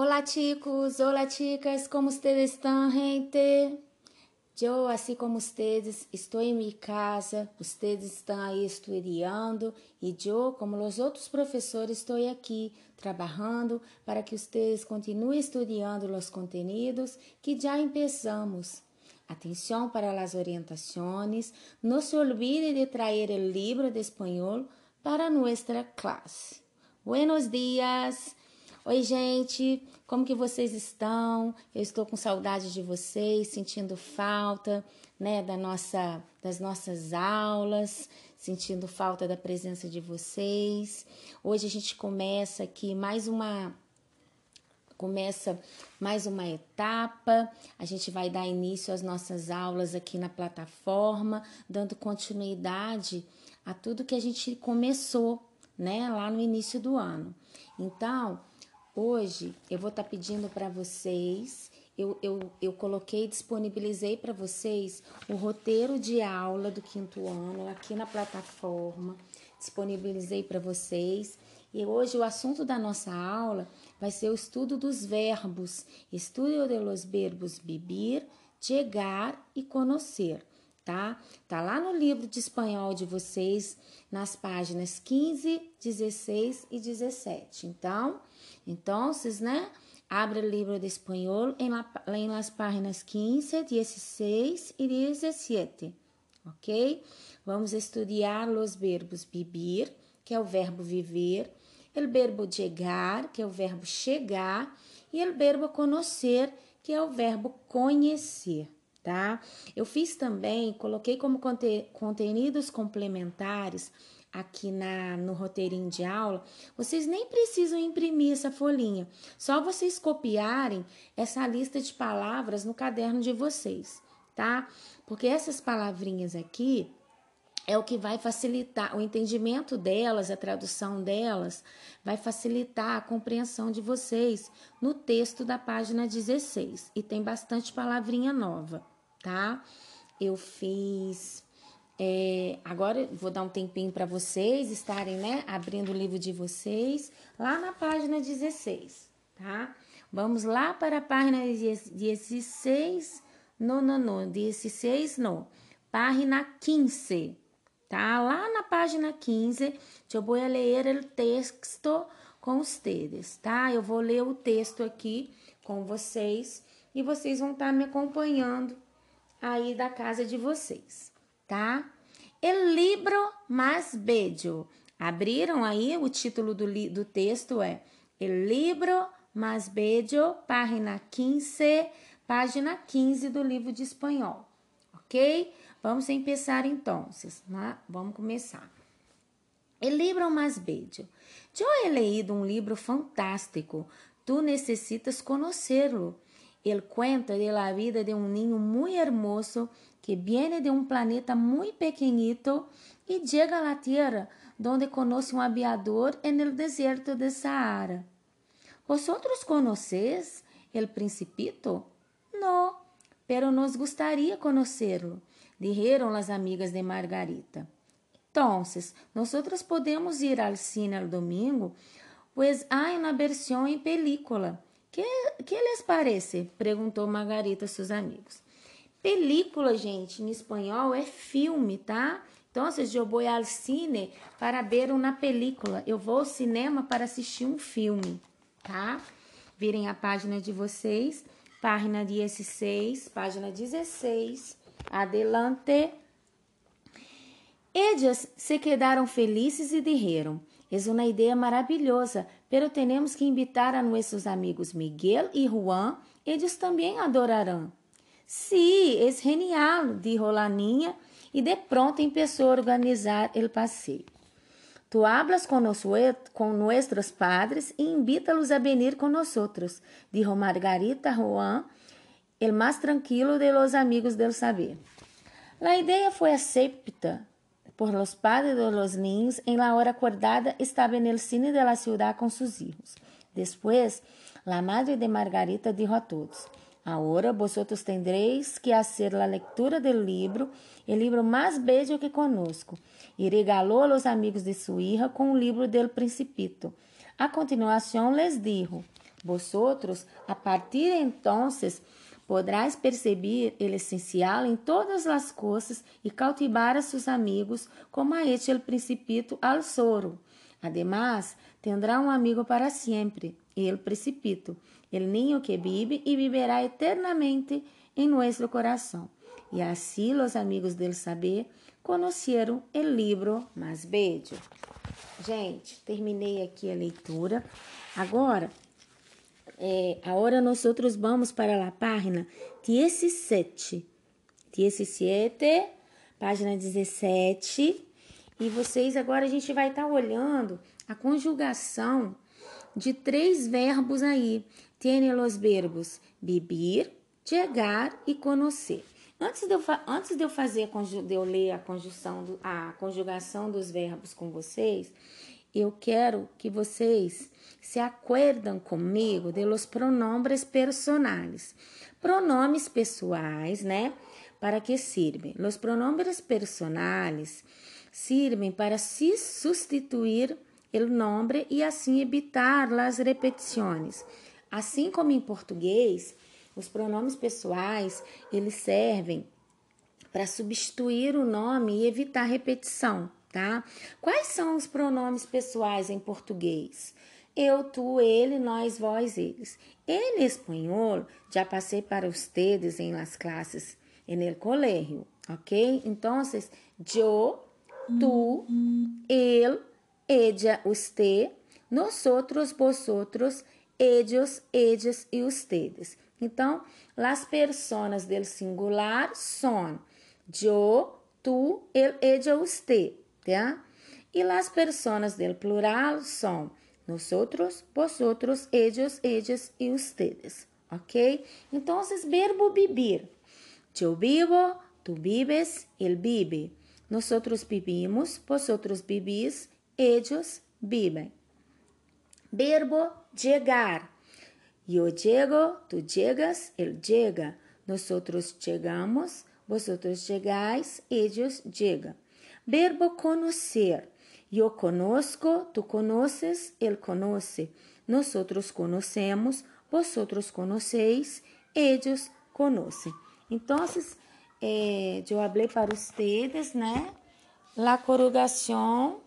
Hola chicos, hola chicas, ¿cómo ustedes están, gente? Eu, assim como vocês, estou em minha casa, vocês estão aí estudando e eu, como os outros professores, estou aqui trabalhando para que vocês continuem estudando os conteúdos que já começamos. Atenção para as orientações, não se olvide de trazer o livro de espanhol para nossa classe. Buenos dias! Oi, gente, como que vocês estão? Eu estou com saudade de vocês, sentindo falta, né, da nossa, das nossas aulas, sentindo falta da presença de vocês. Hoje a gente começa aqui mais uma começa mais uma etapa. A gente vai dar início às nossas aulas aqui na plataforma, dando continuidade a tudo que a gente começou, né, lá no início do ano. Então, Hoje eu vou estar tá pedindo para vocês, eu, eu, eu coloquei, disponibilizei para vocês o roteiro de aula do quinto ano aqui na plataforma, disponibilizei para vocês. E hoje o assunto da nossa aula vai ser o estudo dos verbos, estudo de los verbos vivir, chegar e conhecer, tá? Tá lá no livro de espanhol de vocês, nas páginas 15, 16 e 17. Então, então, né? Abre o livro de espanhol em, la, las páginas 15, 16 e 17, ok? Vamos estudar os verbos vivir, que é o verbo viver, o verbo chegar, que é o verbo chegar, e o verbo conhecer, que é o verbo conhecer, tá? Eu fiz também, coloquei como conte, conteúdos complementares aqui na, no roteirinho de aula, vocês nem precisam imprimir essa folhinha, só vocês copiarem essa lista de palavras no caderno de vocês, tá? Porque essas palavrinhas aqui é o que vai facilitar o entendimento delas, a tradução delas, vai facilitar a compreensão de vocês no texto da página 16. E tem bastante palavrinha nova, tá? Eu fiz é, agora vou dar um tempinho para vocês estarem, né, abrindo o livro de vocês lá na página 16, tá? Vamos lá para a página 16, no, no, no, 16, no, página 15, tá? Lá na página 15, eu vou ler o texto com vocês, tá? Eu vou ler o texto aqui com vocês e vocês vão estar tá me acompanhando aí da casa de vocês tá? El libro mais bello. Abriram aí o título do, do texto é El libro mais bello, página 15, página 15 do livro de espanhol, ok? Vamos começar então, né? vamos começar. El libro mais bello. Eu he leído um livro fantástico. Tu necessitas conhecê-lo. Ele conta de la vida de um ninho muito hermoso que viene de un planeta muy pequeñito y llega a la Tierra, donde conoce un aviador en el desierto de Sahara. ¿Vosotros conocéis el principito? No, pero nos gustaría conocerlo, dijeron las amigas de Margarita. Entonces, nosotros podemos ir al cine el domingo, pues hay una versión en película. ¿Qué, qué les parece? preguntó Margarita a sus amigos. Película, gente, em espanhol é filme, tá? Então, eu vou ao cine para ver uma película. Eu vou ao cinema para assistir um filme, tá? Virem a página de vocês, página 16, página 16. Adelante. Ellas se quedaram felizes e dijeron: Es uma ideia maravilhosa, pero temos que invitar a nossos amigos Miguel e Juan, eles também adorarão. Sí, es genial, dijo la niña y de pronto empezó a organizar el paseo. Tú hablas con, con nuestros padres y invítalos a venir con nosotros, dijo Margarita Juan, el más tranquilo de los amigos del saber. La idea fue aceptada por los padres de los niños. En la hora acordada estaba en el cine de la ciudad con sus hijos. Después, la madre de Margarita dijo a todos, Ahora vosotros tendréis que hacer la lectura del libro, el libro más bello que conozco. Y regaló a los amigos de su hija con un libro del Principito. A continuación les dijo: Vosotros, a partir de entonces, podrás perceber o essencial em todas as coisas e cautivar a seus amigos, como ha hecho el principito al soro. Además, tendrá um amigo para sempre, el principito, el niño que vive e viverá eternamente em nosso coração. E assim os amigos del saber conheceram o livro mais bello. Gente, terminei aqui a leitura. Agora, é, agora nós outros vamos para a página 17. 17, página 17. E vocês agora a gente vai estar tá olhando a conjugação de três verbos aí. Tiene los verbos vivir, chegar e conhecer. Antes de eu, antes de eu fazer, de eu ler a conjunção, do, a conjugação dos verbos com vocês, eu quero que vocês se acuerdam comigo de los pronombres personales. Pronomes pessoais, né? Para que servem? Los pronombres personales sirven para se substituir o nome e assim evitar as repetições. Assim como em português, os pronomes pessoais, eles servem para substituir o nome e evitar repetição, tá? Quais são os pronomes pessoais em português? Eu, tu, ele, nós, vós, eles. Em espanhol, já passei para ustedes em las clases en el colegio, ¿ok? Entonces, yo, tú, él, ella, usted, nosotros, vosotros, ellos, ellas e ustedes. Então, as personas del singular são eu, tu, ele, ella, usted, tá? E as personas del plural são nosotros, vosotros, ellos, ellas e ustedes, ok? Então, verbo vivir. Eu vivo, tu vives, ele vive. Nosotros vivimos, vosotros vivís, ellos viven. Verbo llegar. Yo llego, tú llegas, él llega. Nosotros llegamos, vosotros llegáis, ellos llegan. Verbo conocer. Yo conozco, tú conoces, él conoce. Nosotros conocemos, vosotros conocéis, ellos conocen. Entonces, eh, yo hablé para ustedes, né? La corrugación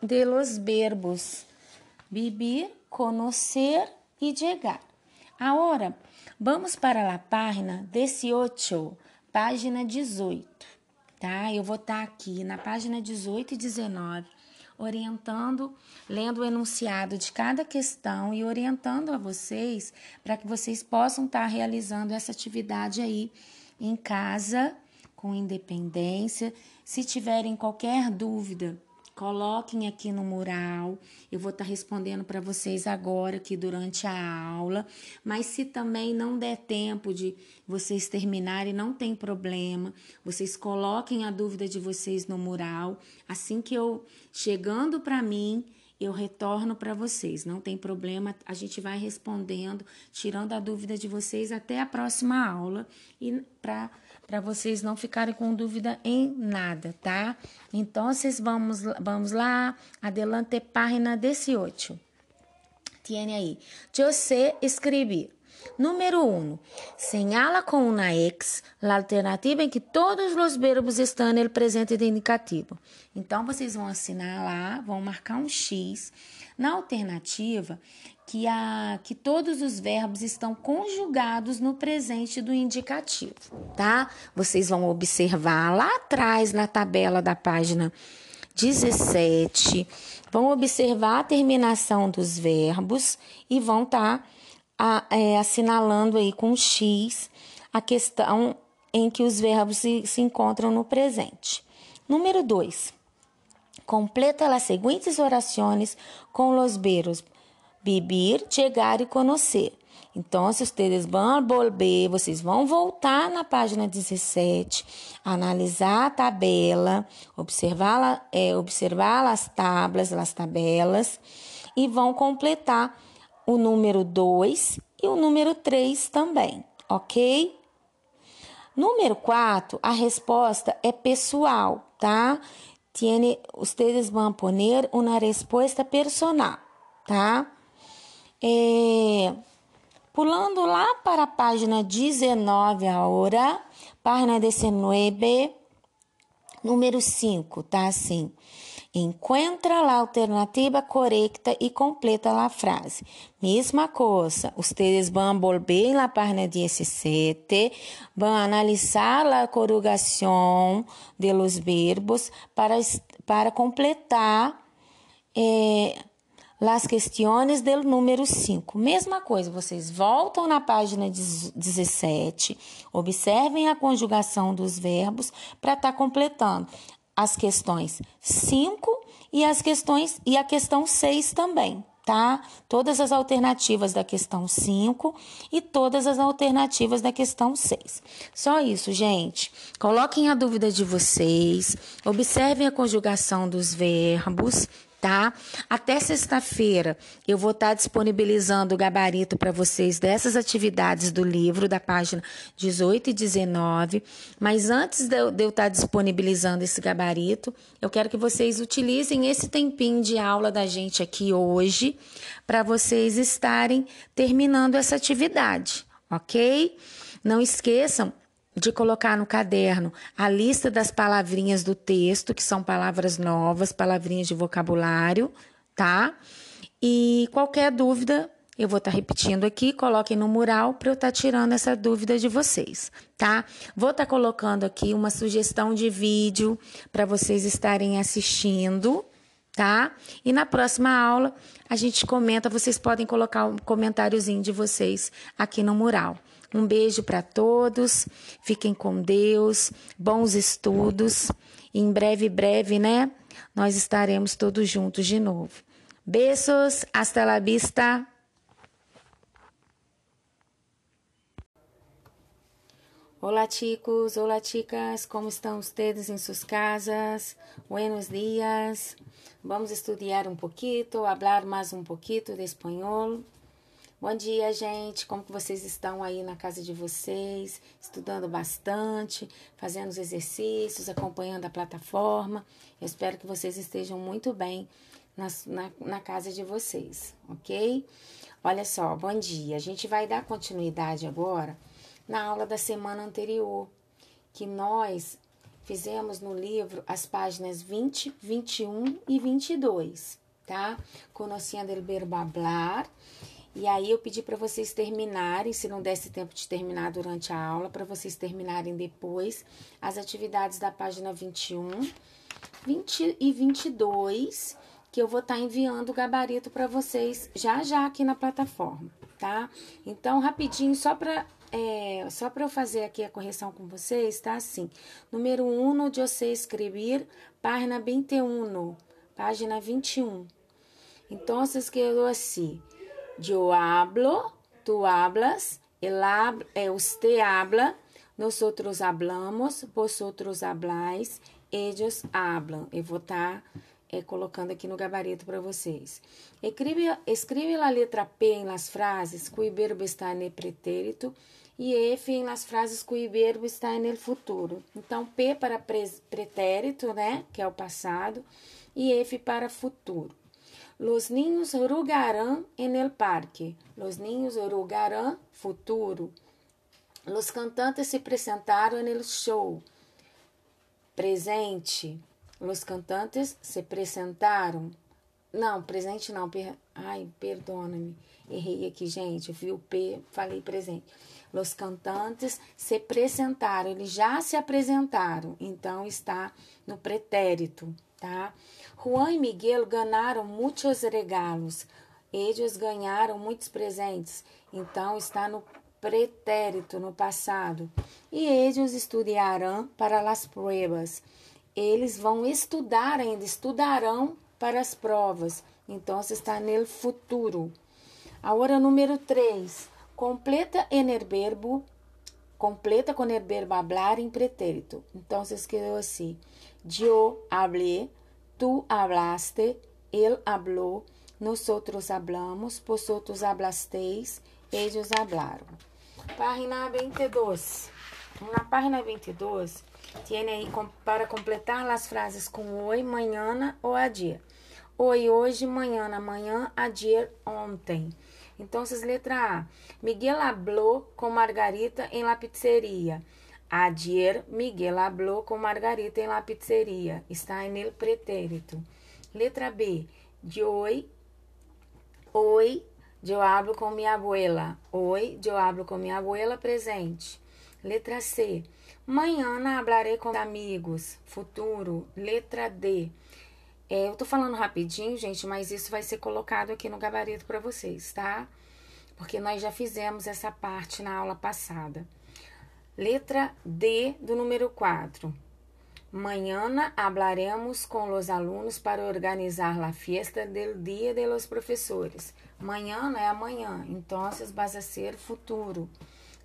de los verbos vivir, conocer e chegar. Agora, vamos para a página 18, página 18, tá? Eu vou estar tá aqui na página 18 e 19, orientando, lendo o enunciado de cada questão e orientando a vocês para que vocês possam estar tá realizando essa atividade aí em casa, com independência. Se tiverem qualquer dúvida, Coloquem aqui no mural. Eu vou estar tá respondendo para vocês agora, aqui durante a aula. Mas se também não der tempo de vocês terminarem, não tem problema. Vocês coloquem a dúvida de vocês no mural. Assim que eu chegando para mim, eu retorno para vocês. Não tem problema, a gente vai respondendo, tirando a dúvida de vocês até a próxima aula e para para vocês não ficarem com dúvida em nada, tá? Então, vocês vamos vamos lá, adelante página 18. Tiene aí. Eu sei escrever. Número 1. Um, señala com uma ex a alternativa em que todos os verbos estão no presente de indicativo. Então, vocês vão assinar lá, vão marcar um X na alternativa que, a, que todos os verbos estão conjugados no presente do indicativo, tá? Vocês vão observar lá atrás na tabela da página 17, vão observar a terminação dos verbos e vão estar tá, é, assinalando aí com X a questão em que os verbos se, se encontram no presente. Número 2. Completa as seguintes orações com os verbos vivir, chegar e conhecer. Então, se vocês vão volver, vocês vão voltar na página 17, analisar a tabela, observar, é, observar as tablas, as tabelas, e vão completar o número 2 e o número 3 também, ok? Número 4, a resposta é pessoal, tá? Tiene, ustedes vão poner uma resposta personal, tá? É, pulando lá para a página 19 agora, página 19, número 5, tá assim. Encontra a alternativa correta e completa a frase. Mesma coisa, vocês vão volver na página 17, vão analisar a conjugação de los verbos para, para completar eh, as questões do número 5. Mesma coisa, vocês voltam na página 17, observem a conjugação dos verbos para estar tá completando as questões 5 e as questões e a questão 6 também, tá? Todas as alternativas da questão 5 e todas as alternativas da questão 6. Só isso, gente. Coloquem a dúvida de vocês, observem a conjugação dos verbos, tá? Até sexta-feira eu vou estar tá disponibilizando o gabarito para vocês dessas atividades do livro, da página 18 e 19. Mas antes de eu estar tá disponibilizando esse gabarito, eu quero que vocês utilizem esse tempinho de aula da gente aqui hoje para vocês estarem terminando essa atividade, ok? Não esqueçam de colocar no caderno a lista das palavrinhas do texto, que são palavras novas, palavrinhas de vocabulário, tá? E qualquer dúvida, eu vou estar tá repetindo aqui, coloquem no mural para eu estar tá tirando essa dúvida de vocês, tá? Vou estar tá colocando aqui uma sugestão de vídeo para vocês estarem assistindo, tá? E na próxima aula a gente comenta, vocês podem colocar um comentáriozinho de vocês aqui no mural. Um beijo para todos. Fiquem com Deus. Bons estudos. Em breve, breve, né? Nós estaremos todos juntos de novo. Beijos. Hasta la vista. Olá, chicos, olá, chicas, como estão vocês em suas casas? Buenos dias. Vamos estudar um pouquinho, falar mais um pouquinho de espanhol. Bom dia, gente. Como que vocês estão aí na casa de vocês? Estudando bastante, fazendo os exercícios, acompanhando a plataforma. Eu espero que vocês estejam muito bem na, na, na casa de vocês, ok? Olha só, bom dia. A gente vai dar continuidade agora na aula da semana anterior, que nós fizemos no livro as páginas 20, 21 e 22, tá? Conhecendo o verbo hablar e aí eu pedi para vocês terminarem, se não desse tempo de terminar durante a aula, para vocês terminarem depois as atividades da página 21, 20 e 22, que eu vou estar tá enviando o gabarito para vocês já já aqui na plataforma, tá? Então, rapidinho, só para é, só para eu fazer aqui a correção com vocês, tá assim. Número 1 de você escrever, página 21, página 21. Então, quedou assim. Yo hablo, tú hablas, el hab, eh, usted habla, nosotros hablamos, vosotros habláis, ellos hablam. Eu vou estar tá, é, colocando aqui no gabarito para vocês. Escreve, escreve a letra P em las frases cuyo verbo está el pretérito e F em las frases cuyo verbo está el futuro. Então, P para pretérito, né, que é o passado, e F para futuro. Los niños rugarán en el parque. Los niños rugarán futuro. Los cantantes se apresentaram en el show. Presente. Los cantantes se apresentaram. Não, presente não. Per... Ai, perdona-me. Errei aqui, gente. Vi o P, falei presente. Los cantantes se apresentaram. Eles já se apresentaram. Então, está no pretérito, tá? Juan e Miguel ganharam muitos regalos. Eles ganharam muitos presentes. Então está no pretérito, no passado. E eles estudarão para as provas. Eles vão estudar ainda, estudarão para as provas. Então está no futuro. Agora, número 3. Completa el verbo, completa com o verbo hablar em pretérito. Então, se escreveu assim: Eu hablé Tú hablaste, él habló, nosotros hablamos, vosotros hablasteis, ellos hablaron. Página 22. Na página 22, tiene aí para completar as frases com oi, manhã ou a dia. Oi, hoje, manhã, amanhã, dia, ontem. Então, letra A. Miguel habló com Margarita em la pizzeria. Ayer Miguel habló com Margarita em la pizzeria. Está en el pretérito. Letra B. Hoy, hoy eu hablo com minha abuela. Oi, eu hablo com minha abuela presente. Letra C. Manhã hablarei com amigos. Futuro. Letra D. É, eu tô falando rapidinho, gente, mas isso vai ser colocado aqui no gabarito para vocês, tá? Porque nós já fizemos essa parte na aula passada. Letra D do número 4. Mañana hablaremos com os alunos para organizar a fiesta del Dia de los Professores. Mañana é amanhã, então vai ser futuro.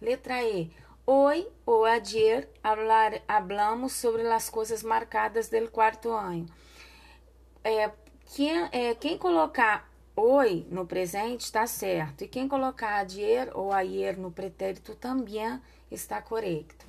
Letra E. Hoy ou ayer hablar, hablamos sobre as coisas marcadas del quarto ano é, quem, é, quem colocar oi no presente está certo. E quem colocar ayer ou ayer no pretérito também está correto.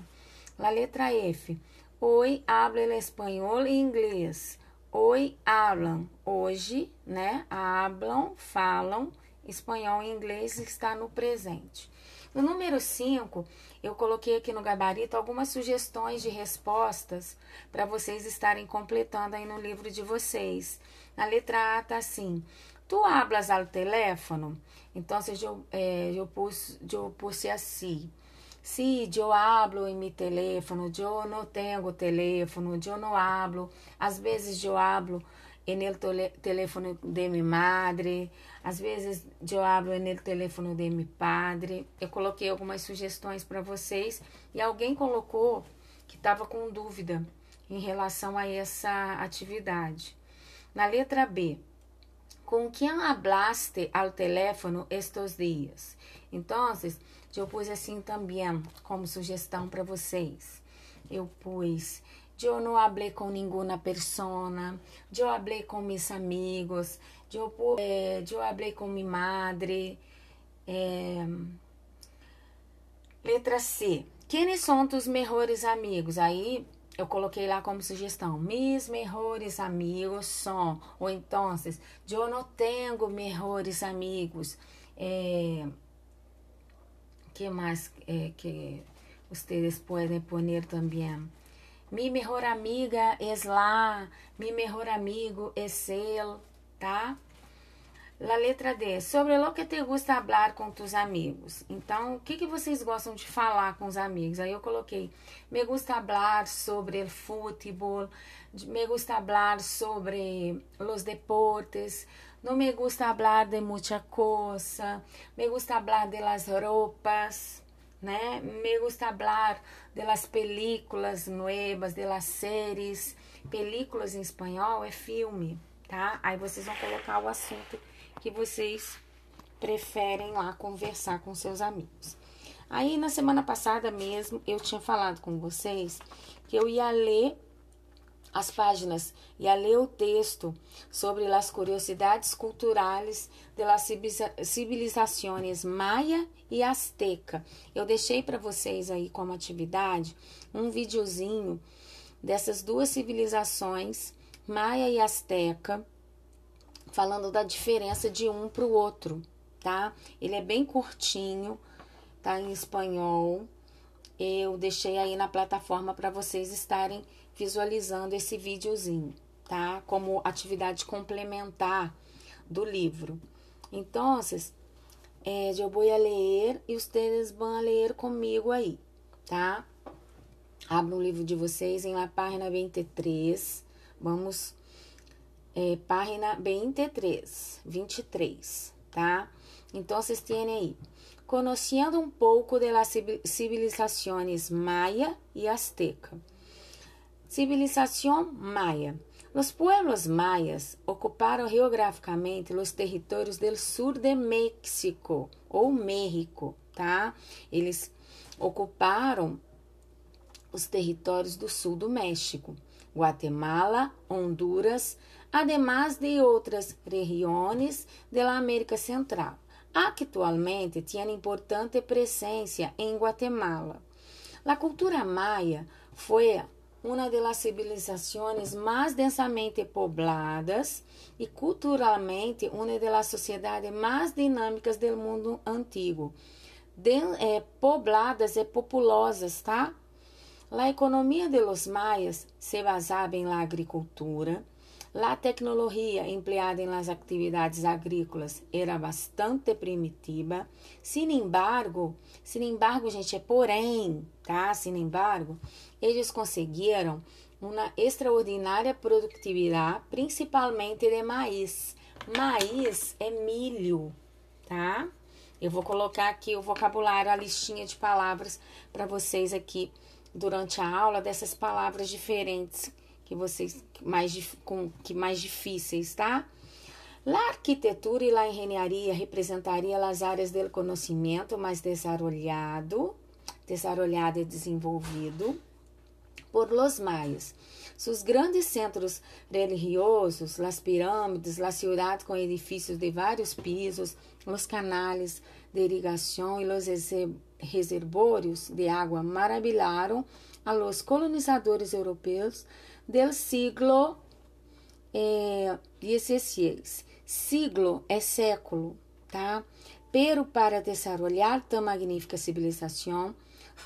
La letra F. Oi, habla el espanhol e inglês. Oi, hablam. Hoje, né? Hablam, falam. Espanhol e inglês está no presente. No número 5, eu coloquei aqui no gabarito algumas sugestões de respostas para vocês estarem completando aí no livro de vocês. Na letra A tá assim: Tu hablas ao teléfono? Então, eu, é, eu, pus, eu puse assim. Sí, eu hablo em mi teléfono, eu não tenho teléfono, eu não hablo. Às vezes eu hablo en el teléfono de mi madre, às vezes eu hablo no telefone de meu padre. Eu coloquei algumas sugestões para vocês e alguém colocou que estava com dúvida em relação a essa atividade. Na letra B, com quem hablaste ao telefone estes dias? Então, eu pus assim também como sugestão para vocês. Eu pus eu não hablé com nenhuma persona, eu hablé com meus amigos, eu, eh, eu hablé com minha madre. Eh, letra C. Quem são os melhores amigos? Aí eu coloquei lá como sugestão. Meus melhores amigos são. Ou então, eu não tenho melhores amigos. É, que mais é, que vocês podem pôr também? Mi melhor amiga é lá, mi melhor amigo é ele, tá? La letra D, sobre o que te gusta falar com tus amigos. Então, o que, que vocês gostam de falar com os amigos? Aí eu coloquei, me gusta falar sobre futebol, me gusta falar sobre os deportes, não me gusta falar de muita coisa, me gusta falar de las roupas, né? Me gusta hablar de las películas nuevas, de las séries. Películas em espanhol é filme, tá? Aí vocês vão colocar o assunto que vocês preferem lá conversar com seus amigos. Aí na semana passada mesmo eu tinha falado com vocês que eu ia ler as páginas e a ler o texto sobre as curiosidades culturais das civilizações maia e azteca. Eu deixei para vocês aí como atividade um videozinho dessas duas civilizações, maia e azteca, falando da diferença de um para o outro, tá? Ele é bem curtinho, tá em espanhol. Eu deixei aí na plataforma para vocês estarem visualizando esse videozinho, tá? Como atividade complementar do livro. Então, é, eu vou ler e vocês vão ler comigo aí, tá? Abra o livro de vocês em la página 23. Vamos, é, página 23, 23, tá? Então, vocês têm aí. Conhecendo um pouco das civilizações maia e azteca. Civilização maia. Os pueblos mayas ocuparam geograficamente os territórios do sul de México ou México, tá? Eles ocuparam os territórios do sul do México, Guatemala, Honduras, además de outras regiões da América Central. Actualmente, têm importante presença em Guatemala. A cultura maia foi uma das civilizações mais densamente pobladas e culturalmente uma das sociedades mais dinâmicas do mundo antigo. De, é, pobladas e populosas, tá? A economia de los maias se basava la agricultura. A tecnologia empleada em las atividades agrícolas era bastante primitiva. Sin embargo, sin embargo, gente, é porém, tá? Sin embargo, eles conseguiram uma extraordinária produtividade, principalmente de maíz. Maíz é milho, tá? Eu vou colocar aqui o vocabulário, a listinha de palavras para vocês aqui durante a aula dessas palavras diferentes que vocês mais com que mais difíceis, tá? A arquitetura e a engenharia representaria as áreas do conhecimento mais desarrollado, desarrollado e desenvolvido por los maias. Sus grandes centros religiosos, as pirâmides, as cidades com edifícios de vários pisos, os canais de irrigação e os reservórios de água maravilharam a los colonizadores europeus del siglo XVI. Eh, siglo é século, tá? Pero para desarrollar tão magnífica civilização,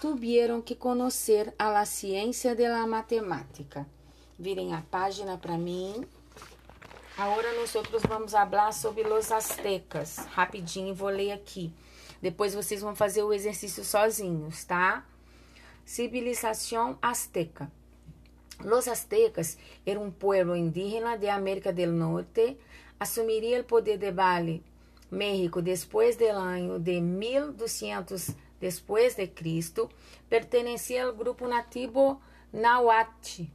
tuvieron que conhecer a la ciência de la matemática. Virem a página para mim. Agora nós vamos falar sobre os astecas. Rapidinho, vou ler aqui. Depois vocês vão fazer o exercício sozinhos, tá? Civilização azteca. Los aztecas eram um povo indígena de América del Norte. Assumiria o poder de Vale, México, depois do ano de 1200 depois de Cristo, pertencia ao grupo nativo Nahuatl.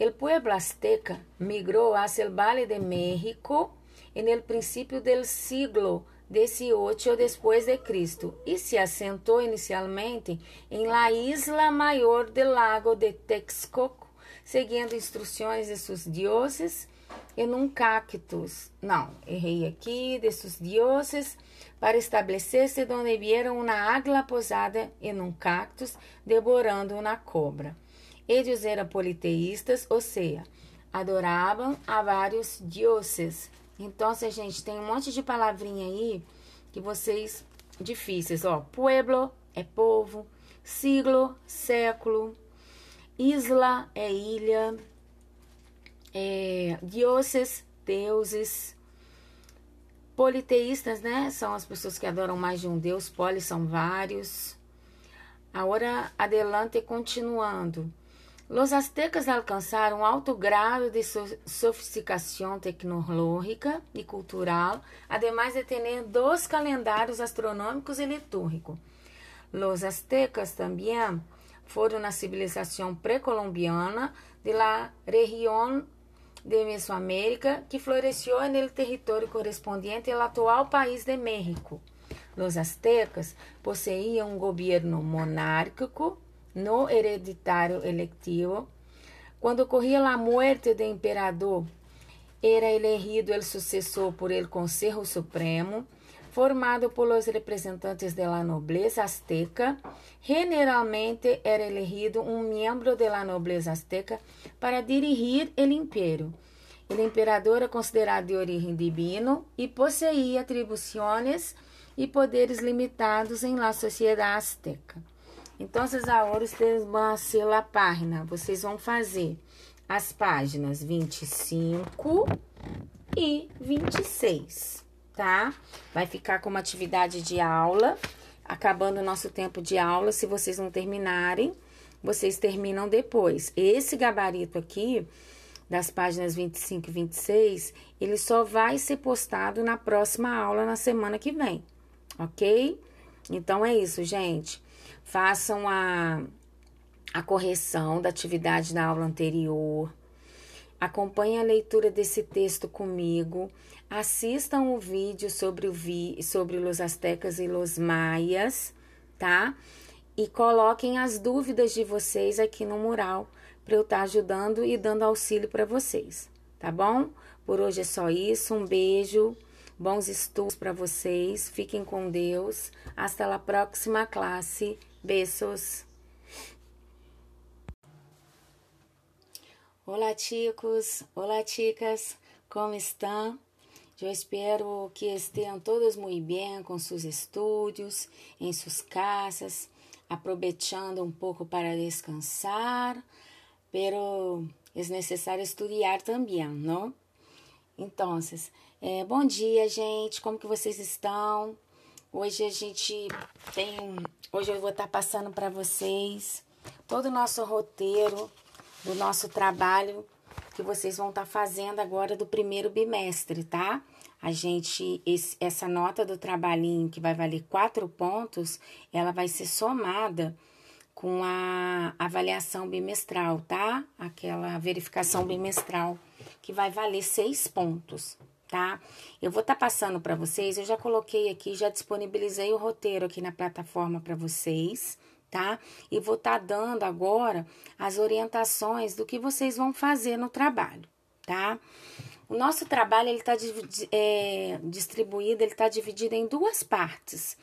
O pueblo azteca migrou hacia el Valle de México en el principio del siglo XVIII después de Cristo e se assentou inicialmente em la isla maior del lago de Texcoco, seguindo instruções de seus deuses em um cactus. Não, errei aqui, de seus deuses para estabelecer-se onde vieram uma águila posada em um cactus, devorando uma cobra. Eles eram politeístas, ou seja, adoravam a vários deuses. Então, gente, tem um monte de palavrinha aí que vocês difíceis, ó. Pueblo é povo, siglo, século, isla é ilha, é, dioses, deuses, Politeístas, né? São as pessoas que adoram mais de um Deus. Poli são vários. Agora, adelante, continuando. Los aztecas alcançaram alto grado de sofisticação tecnológica e cultural, ademais de ter dois calendários astronômicos e litúrgicos. Los aztecas também foram na civilização pré-colombiana de la região de Mesoamérica que floresceu no território correspondiente ao atual país de México. Os aztecas possuíam um governo monárquico, no hereditário electivo. Quando ocorria a morte do imperador, era elegido o sucessor por el Conselho Supremo, formado por los representantes de la nobleza azteca. Generalmente era elegido um membro de la nobleza azteca para dirigir o império. O imperador era considerado de origem divino e possuía atribuições e poderes limitados em la sociedade azteca. Então, agora vocês vão ser a página. Vocês vão fazer as páginas 25 e 26 tá? Vai ficar como atividade de aula, acabando o nosso tempo de aula. Se vocês não terminarem, vocês terminam depois. Esse gabarito aqui, das páginas 25 e 26, ele só vai ser postado na próxima aula, na semana que vem, ok? Então é isso, gente. Façam a, a correção da atividade da aula anterior. Acompanhe a leitura desse texto comigo. Assistam o vídeo sobre, o vi, sobre os astecas e os maias, tá? E coloquem as dúvidas de vocês aqui no mural para eu estar tá ajudando e dando auxílio para vocês, tá bom? Por hoje é só isso. Um beijo, bons estudos para vocês. Fiquem com Deus. Hasta a próxima classe. Beijos. Olá, chicos! Olá, chicas! Como estão? Eu espero que estejam todos muito bem com seus estudos, em suas casas, aproveitando um pouco para descansar, pero é necessário estudar também, não? Então, é, bom dia, gente. Como que vocês estão? Hoje a gente tem, hoje eu vou estar passando para vocês todo o nosso roteiro do nosso trabalho que vocês vão estar fazendo agora do primeiro bimestre, tá? A gente, esse, essa nota do trabalhinho que vai valer quatro pontos, ela vai ser somada com a avaliação bimestral, tá? Aquela verificação bimestral que vai valer seis pontos, tá? Eu vou estar tá passando para vocês, eu já coloquei aqui, já disponibilizei o roteiro aqui na plataforma para vocês, tá? E vou estar tá dando agora as orientações do que vocês vão fazer no trabalho, tá? O nosso trabalho ele está é, distribuído, ele está dividido em duas partes.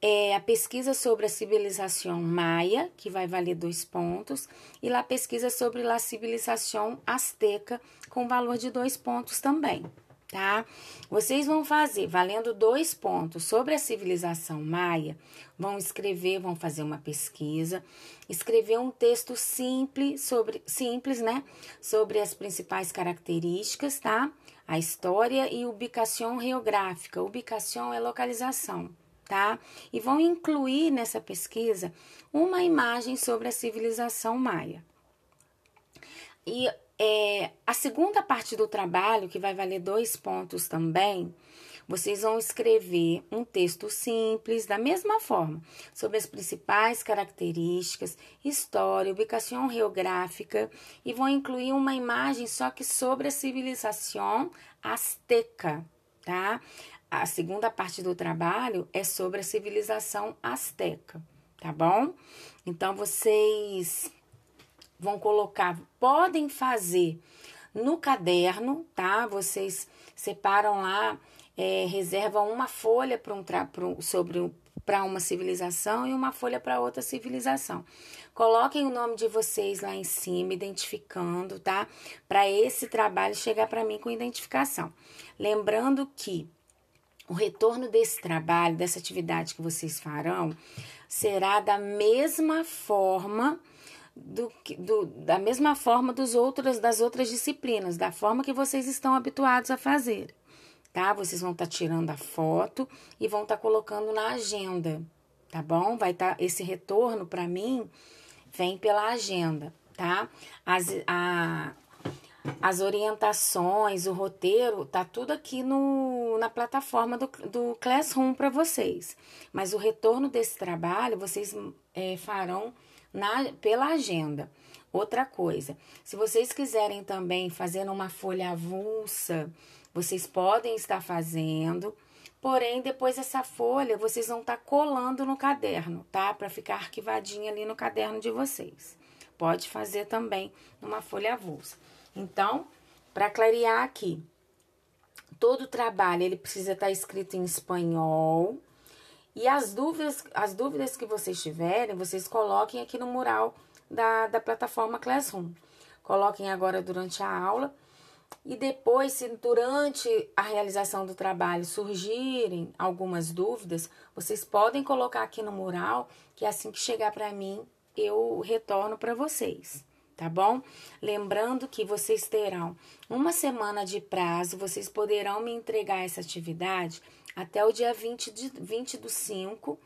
É a pesquisa sobre a civilização maia, que vai valer dois pontos, e lá a pesquisa sobre a civilização asteca, com valor de dois pontos também tá? Vocês vão fazer, valendo dois pontos sobre a civilização maia, vão escrever, vão fazer uma pesquisa, escrever um texto simples sobre, simples, né? Sobre as principais características, tá? A história e ubicação geográfica. Ubicação é localização, tá? E vão incluir nessa pesquisa uma imagem sobre a civilização maia. E é, a segunda parte do trabalho, que vai valer dois pontos também, vocês vão escrever um texto simples, da mesma forma, sobre as principais características, história, ubicação geográfica e vão incluir uma imagem só que sobre a civilização asteca, tá? A segunda parte do trabalho é sobre a civilização asteca, tá bom? Então vocês vão colocar, podem fazer no caderno, tá? Vocês separam lá, é, reservam uma folha para um, um, sobre para uma civilização e uma folha para outra civilização. Coloquem o nome de vocês lá em cima, identificando, tá? Para esse trabalho chegar para mim com identificação. Lembrando que o retorno desse trabalho, dessa atividade que vocês farão, será da mesma forma do, do, da mesma forma dos outros, das outras disciplinas, da forma que vocês estão habituados a fazer, tá? Vocês vão estar tá tirando a foto e vão estar tá colocando na agenda, tá bom? Vai estar tá, esse retorno para mim vem pela agenda, tá? As, a, as orientações, o roteiro, tá tudo aqui no, na plataforma do, do Classroom para vocês. Mas o retorno desse trabalho vocês é, farão na, pela agenda. Outra coisa, se vocês quiserem também fazer uma folha avulsa, vocês podem estar fazendo, porém depois essa folha vocês vão estar colando no caderno, tá? Para ficar arquivadinha ali no caderno de vocês. Pode fazer também numa folha avulsa. Então, para clarear aqui, todo o trabalho ele precisa estar escrito em espanhol, e as dúvidas, as dúvidas que vocês tiverem, vocês coloquem aqui no mural da, da plataforma Classroom. Coloquem agora durante a aula. E depois, se durante a realização do trabalho surgirem algumas dúvidas, vocês podem colocar aqui no mural, que assim que chegar para mim, eu retorno para vocês, tá bom? Lembrando que vocês terão uma semana de prazo, vocês poderão me entregar essa atividade até o dia 20, de, 20 do 5,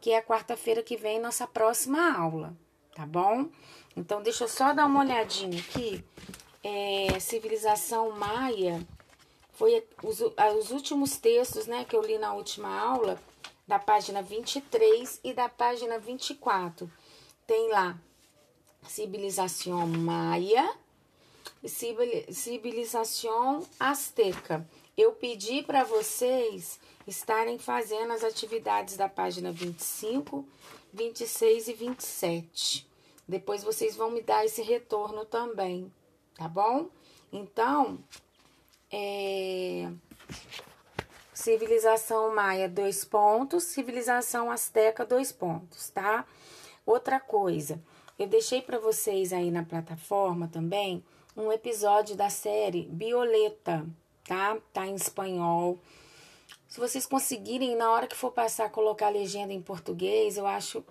que é a quarta-feira que vem, nossa próxima aula, tá bom? Então, deixa eu só dar uma olhadinha aqui. É, civilização Maia foi os, os últimos textos né, que eu li na última aula, da página 23 e da página 24. Tem lá civilização Maia e civilização Azteca. Eu pedi para vocês estarem fazendo as atividades da página 25, 26 e 27. Depois vocês vão me dar esse retorno também, tá bom? Então, é... civilização maia, dois pontos, civilização asteca, dois pontos, tá? Outra coisa, eu deixei para vocês aí na plataforma também um episódio da série Violeta, tá? Tá em espanhol. Se vocês conseguirem, na hora que for passar, colocar a legenda em português, eu acho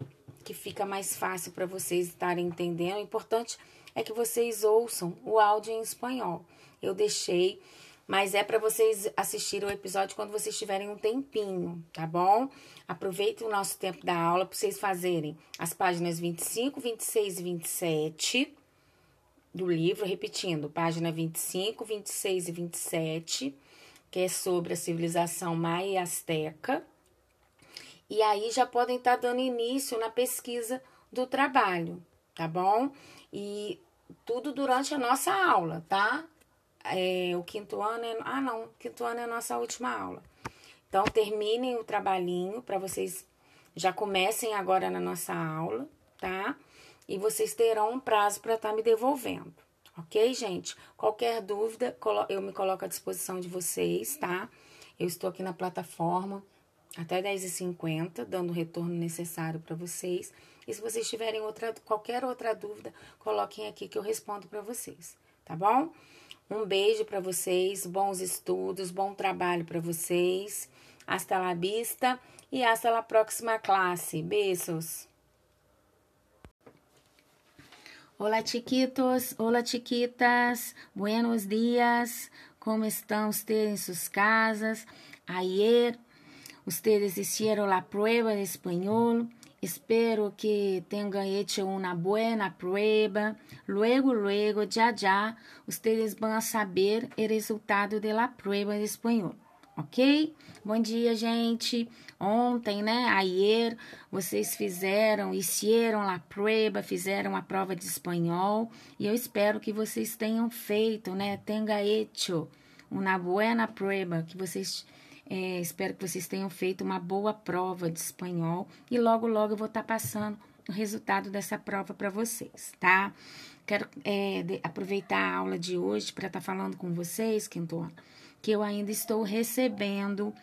que fica mais fácil para vocês estarem entendendo. O importante é que vocês ouçam o áudio em espanhol. Eu deixei, mas é para vocês assistirem o episódio quando vocês tiverem um tempinho, tá bom? Aproveitem o nosso tempo da aula para vocês fazerem as páginas 25, 26 e 27 do livro, repetindo, página 25, 26 e 27, que é sobre a civilização maia e asteca. E aí já podem estar tá dando início na pesquisa do trabalho, tá bom? E tudo durante a nossa aula, tá? É, o quinto ano é. Ah, não, quinto ano é a nossa última aula. Então, terminem o trabalhinho para vocês já comecem agora na nossa aula, tá? E vocês terão um prazo para estar tá me devolvendo, ok, gente? Qualquer dúvida, eu me coloco à disposição de vocês, tá? Eu estou aqui na plataforma até 10h50, dando o retorno necessário para vocês. E se vocês tiverem outra, qualquer outra dúvida, coloquem aqui que eu respondo para vocês, tá bom? Um beijo para vocês, bons estudos, bom trabalho para vocês. Hasta la vista e hasta la próxima classe. Beijos. Olá, chiquitos, olá, chiquitas, buenos dias, como estão vocês em suas casas? Ayer Ustedes hicieron la prueba de español. Espero que tengan hecho una buena prueba. Luego, luego, já já, ustedes vão saber o resultado da prova de espanhol. Ok? Bom dia, gente. Ontem, né? Ayer, vocês fizeram, hicieron a prova, fizeram a prova de espanhol. E eu espero que vocês tenham feito, né? Tenha hecho uma boa prova, que vocês é, espero que vocês tenham feito uma boa prova de espanhol e logo, logo eu vou estar tá passando o resultado dessa prova para vocês, tá? Quero é, aproveitar a aula de hoje para estar tá falando com vocês, Quinto que eu ainda estou recebendo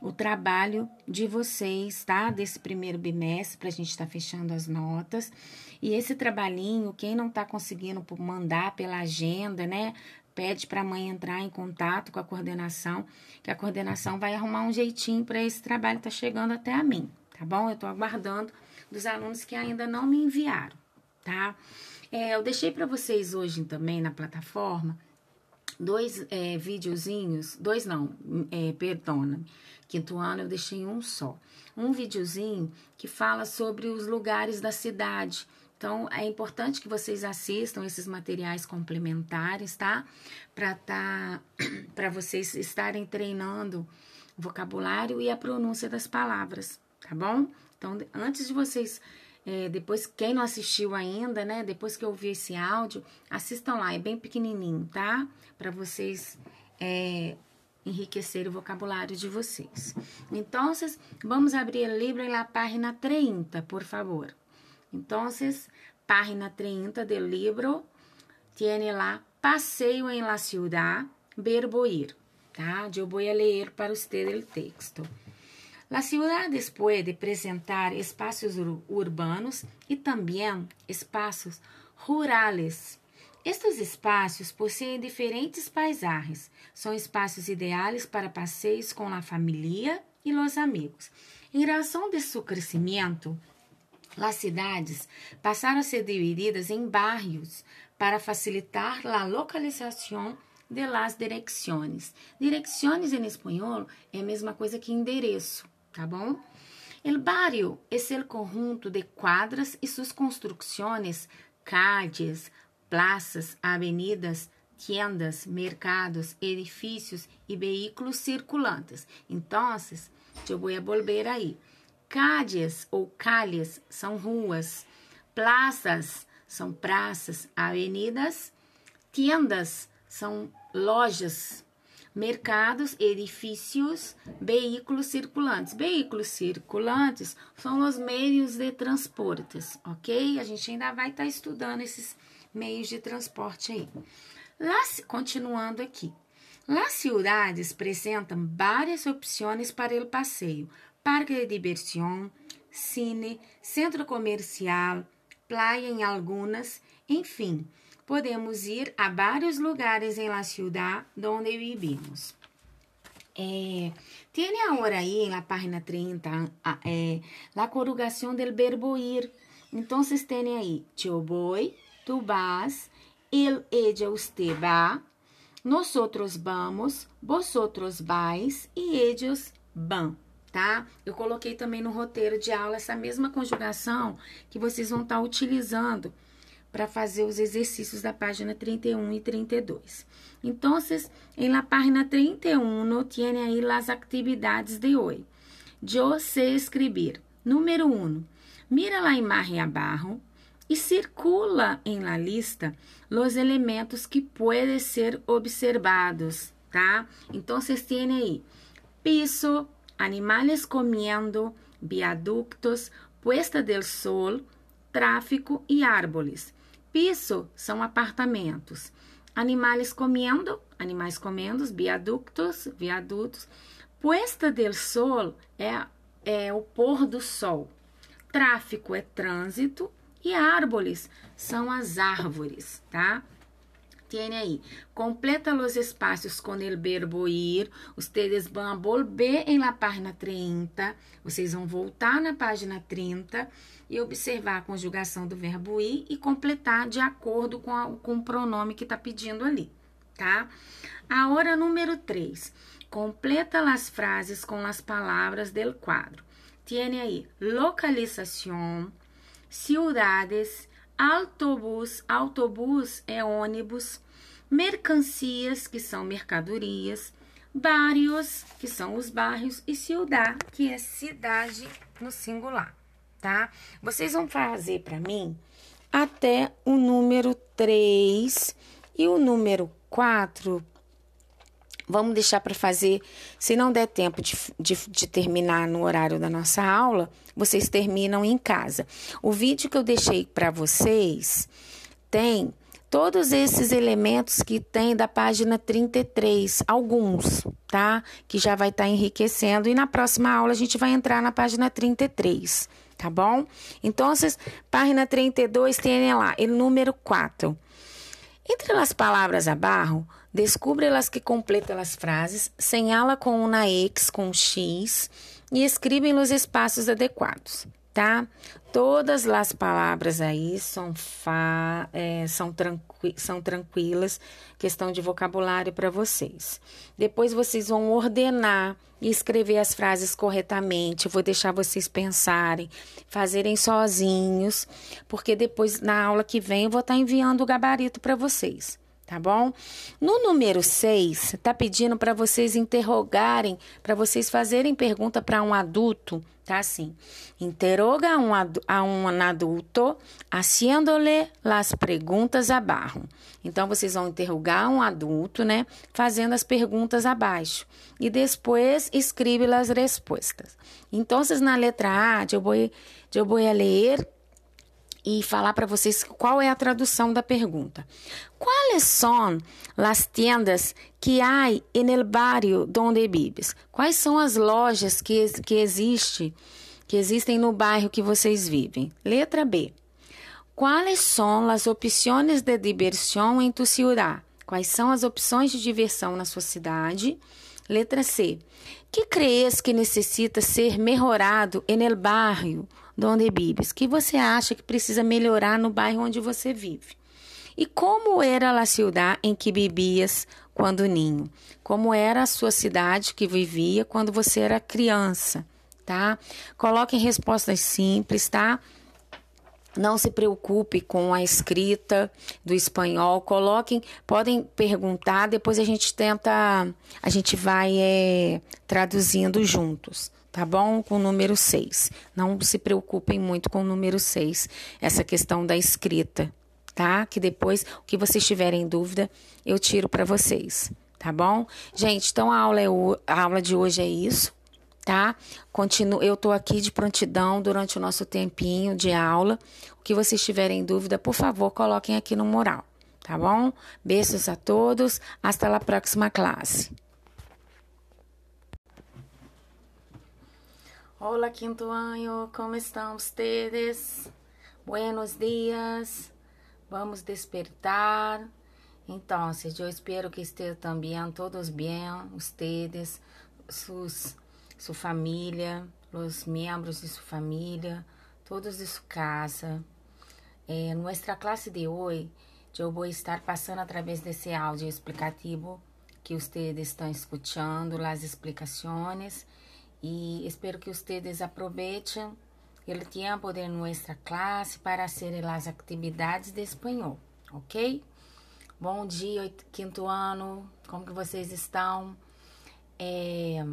o trabalho de vocês, tá? Desse primeiro bimestre, para a gente estar tá fechando as notas. E esse trabalhinho, quem não está conseguindo mandar pela agenda, né? pede para a mãe entrar em contato com a coordenação, que a coordenação vai arrumar um jeitinho para esse trabalho tá chegando até a mim, tá bom? Eu estou aguardando dos alunos que ainda não me enviaram, tá? É, eu deixei para vocês hoje também na plataforma dois é, videozinhos, dois não, é, perdona, quinto ano eu deixei um só. Um videozinho que fala sobre os lugares da cidade, então, é importante que vocês assistam esses materiais complementares, tá? Para tá, para vocês estarem treinando o vocabulário e a pronúncia das palavras, tá bom? Então, antes de vocês, é, depois, quem não assistiu ainda, né? Depois que ouvir esse áudio, assistam lá, é bem pequenininho, tá? Para vocês é, enriquecer o vocabulário de vocês. Então, vamos abrir o livro na página 30, por favor. Entonces, página 30 del libro tiene lá Passeio em la ciudad, verbo ir. Tá? Eu vou ler para você o texto. Las ciudades puede presentar espaços ur urbanos e também espaços rurales. Estes espaços possuem diferentes paisagens. São espaços ideais para passeios com a família e os amigos. Em razão de seu crescimento, as cidades passaram a ser divididas em bairros para facilitar a localização de las direcciones. Direcciones em espanhol é a mesma coisa que endereço, tá bom? El barrio es el conjunto de quadras e suas construções, calles, plazas, avenidas, tiendas, mercados, edifícios e veículos circulantes. Então, eu vou volver aí. Calles ou calles são ruas, praças são praças, avenidas, tiendas são lojas, mercados, edifícios, veículos circulantes. Veículos circulantes são os meios de transportes, ok? A gente ainda vai estar tá estudando esses meios de transporte aí. Lá, continuando aqui. Las ciudades apresentam várias opções para o passeio, parque de diversão, cine, centro comercial, playa em algunas, enfim, podemos ir a vários lugares em la ciudad donde vivimos. Eh, tiene ahora ahí en la página 30 eh, la conjugación del verbo ir. Entonces tiene ahí, yo voy, tú vas, él, ella, usted va, nosotros vamos, vosotros vais e ellos vão, tá? Eu coloquei também no roteiro de aula essa mesma conjugação que vocês vão estar tá utilizando para fazer os exercícios da página 31 e 32. Então, em la página 31 tiene aí as atividades de hoje. Eu sei escrever. Número 1. Mira a imagem abaixo e circula em la lista os elementos que podem ser observados, tá? Então, vocês têm aí piso, animais comendo, viaductos, puesta del sol, tráfico e árvores. Piso são apartamentos. Animais comendo, animais comendo, viaductos, viadutos. Puesta del sol é, é o pôr do sol. Tráfico é trânsito e árvores são as árvores, tá? Tiene aí, completa os espaços com o verbo ir. Ustedes vão volver em la página 30. Vocês vão voltar na página 30 e observar a conjugação do verbo ir e completar de acordo com, a, com o pronome que está pedindo ali, tá? A hora número 3. Completa as frases com as palavras del quadro. Tiene aí localização ciudades, autobus, autobus é ônibus, mercancias, que são mercadorias, barrios, que são os bairros, e ciudad, que é cidade no singular, tá? Vocês vão fazer para mim até o número 3 e o número 4 Vamos deixar para fazer, se não der tempo de, de, de, terminar no horário da nossa aula, vocês terminam em casa. O vídeo que eu deixei para vocês tem todos esses elementos que tem da página 33, alguns, tá? Que já vai estar tá enriquecendo. E na próxima aula a gente vai entrar na página 33, tá bom? Então, página 32 tem lá, o número 4. Entre as palavras abaixo, Descubra las que completam as frases, señala com uma X com um X e escreve nos espaços adequados, tá? Todas as palavras aí são, fa, é, são, tranqui, são tranquilas, questão de vocabulário para vocês. Depois vocês vão ordenar e escrever as frases corretamente. Eu vou deixar vocês pensarem, fazerem sozinhos, porque depois na aula que vem eu vou estar enviando o gabarito para vocês tá bom? No número 6, tá pedindo para vocês interrogarem, para vocês fazerem pergunta para um adulto, tá assim? Interroga um, a um adulto haciéndole las perguntas abaixo. Então, vocês vão interrogar um adulto, né? Fazendo as perguntas abaixo. E depois escreve as respostas. Então, na letra A, eu vou, eu vou ler e falar para vocês qual é a tradução da pergunta. Quais são as tiendas que há en el barrio donde vives? Quais são as lojas que, que, existe, que existem no bairro que vocês vivem? Letra B. Quais são as opções de diversão em tu ciudad? Quais são as opções de diversão na sua cidade? Letra C. Que crees que necessita ser melhorado en el barrio donde vives? Que você acha que precisa melhorar no bairro onde você vive? E como era a ciudad em que vivias quando ninho? Como era a sua cidade que vivia quando você era criança, tá? Coloquem respostas simples, tá? Não se preocupe com a escrita do espanhol. Coloquem, podem perguntar, depois a gente tenta, a gente vai é, traduzindo juntos, tá bom? Com o número 6. Não se preocupem muito com o número 6, essa questão da escrita, tá? Que depois, o que vocês tiverem dúvida, eu tiro para vocês, tá bom? Gente, então a aula, é o, a aula de hoje é isso tá? Continuo, eu tô aqui de prontidão durante o nosso tempinho de aula. O que vocês tiverem dúvida, por favor, coloquem aqui no mural, tá bom? Beijos a todos, hasta la próxima classe. Olá, quinto ano, como estão vocês? Buenos dias. Vamos despertar. Então, eu espero que estejam também todos bem, ustedes, sus, sua família, os membros de sua família, todos de sua casa. É, nossa classe de hoje, eu vou estar passando através desse áudio explicativo que vocês estão escutando, as explicações, e espero que vocês aproveitem o tempo de nossa classe para fazer as atividades de espanhol, ok? Bom dia, quinto ano, como que vocês estão? É,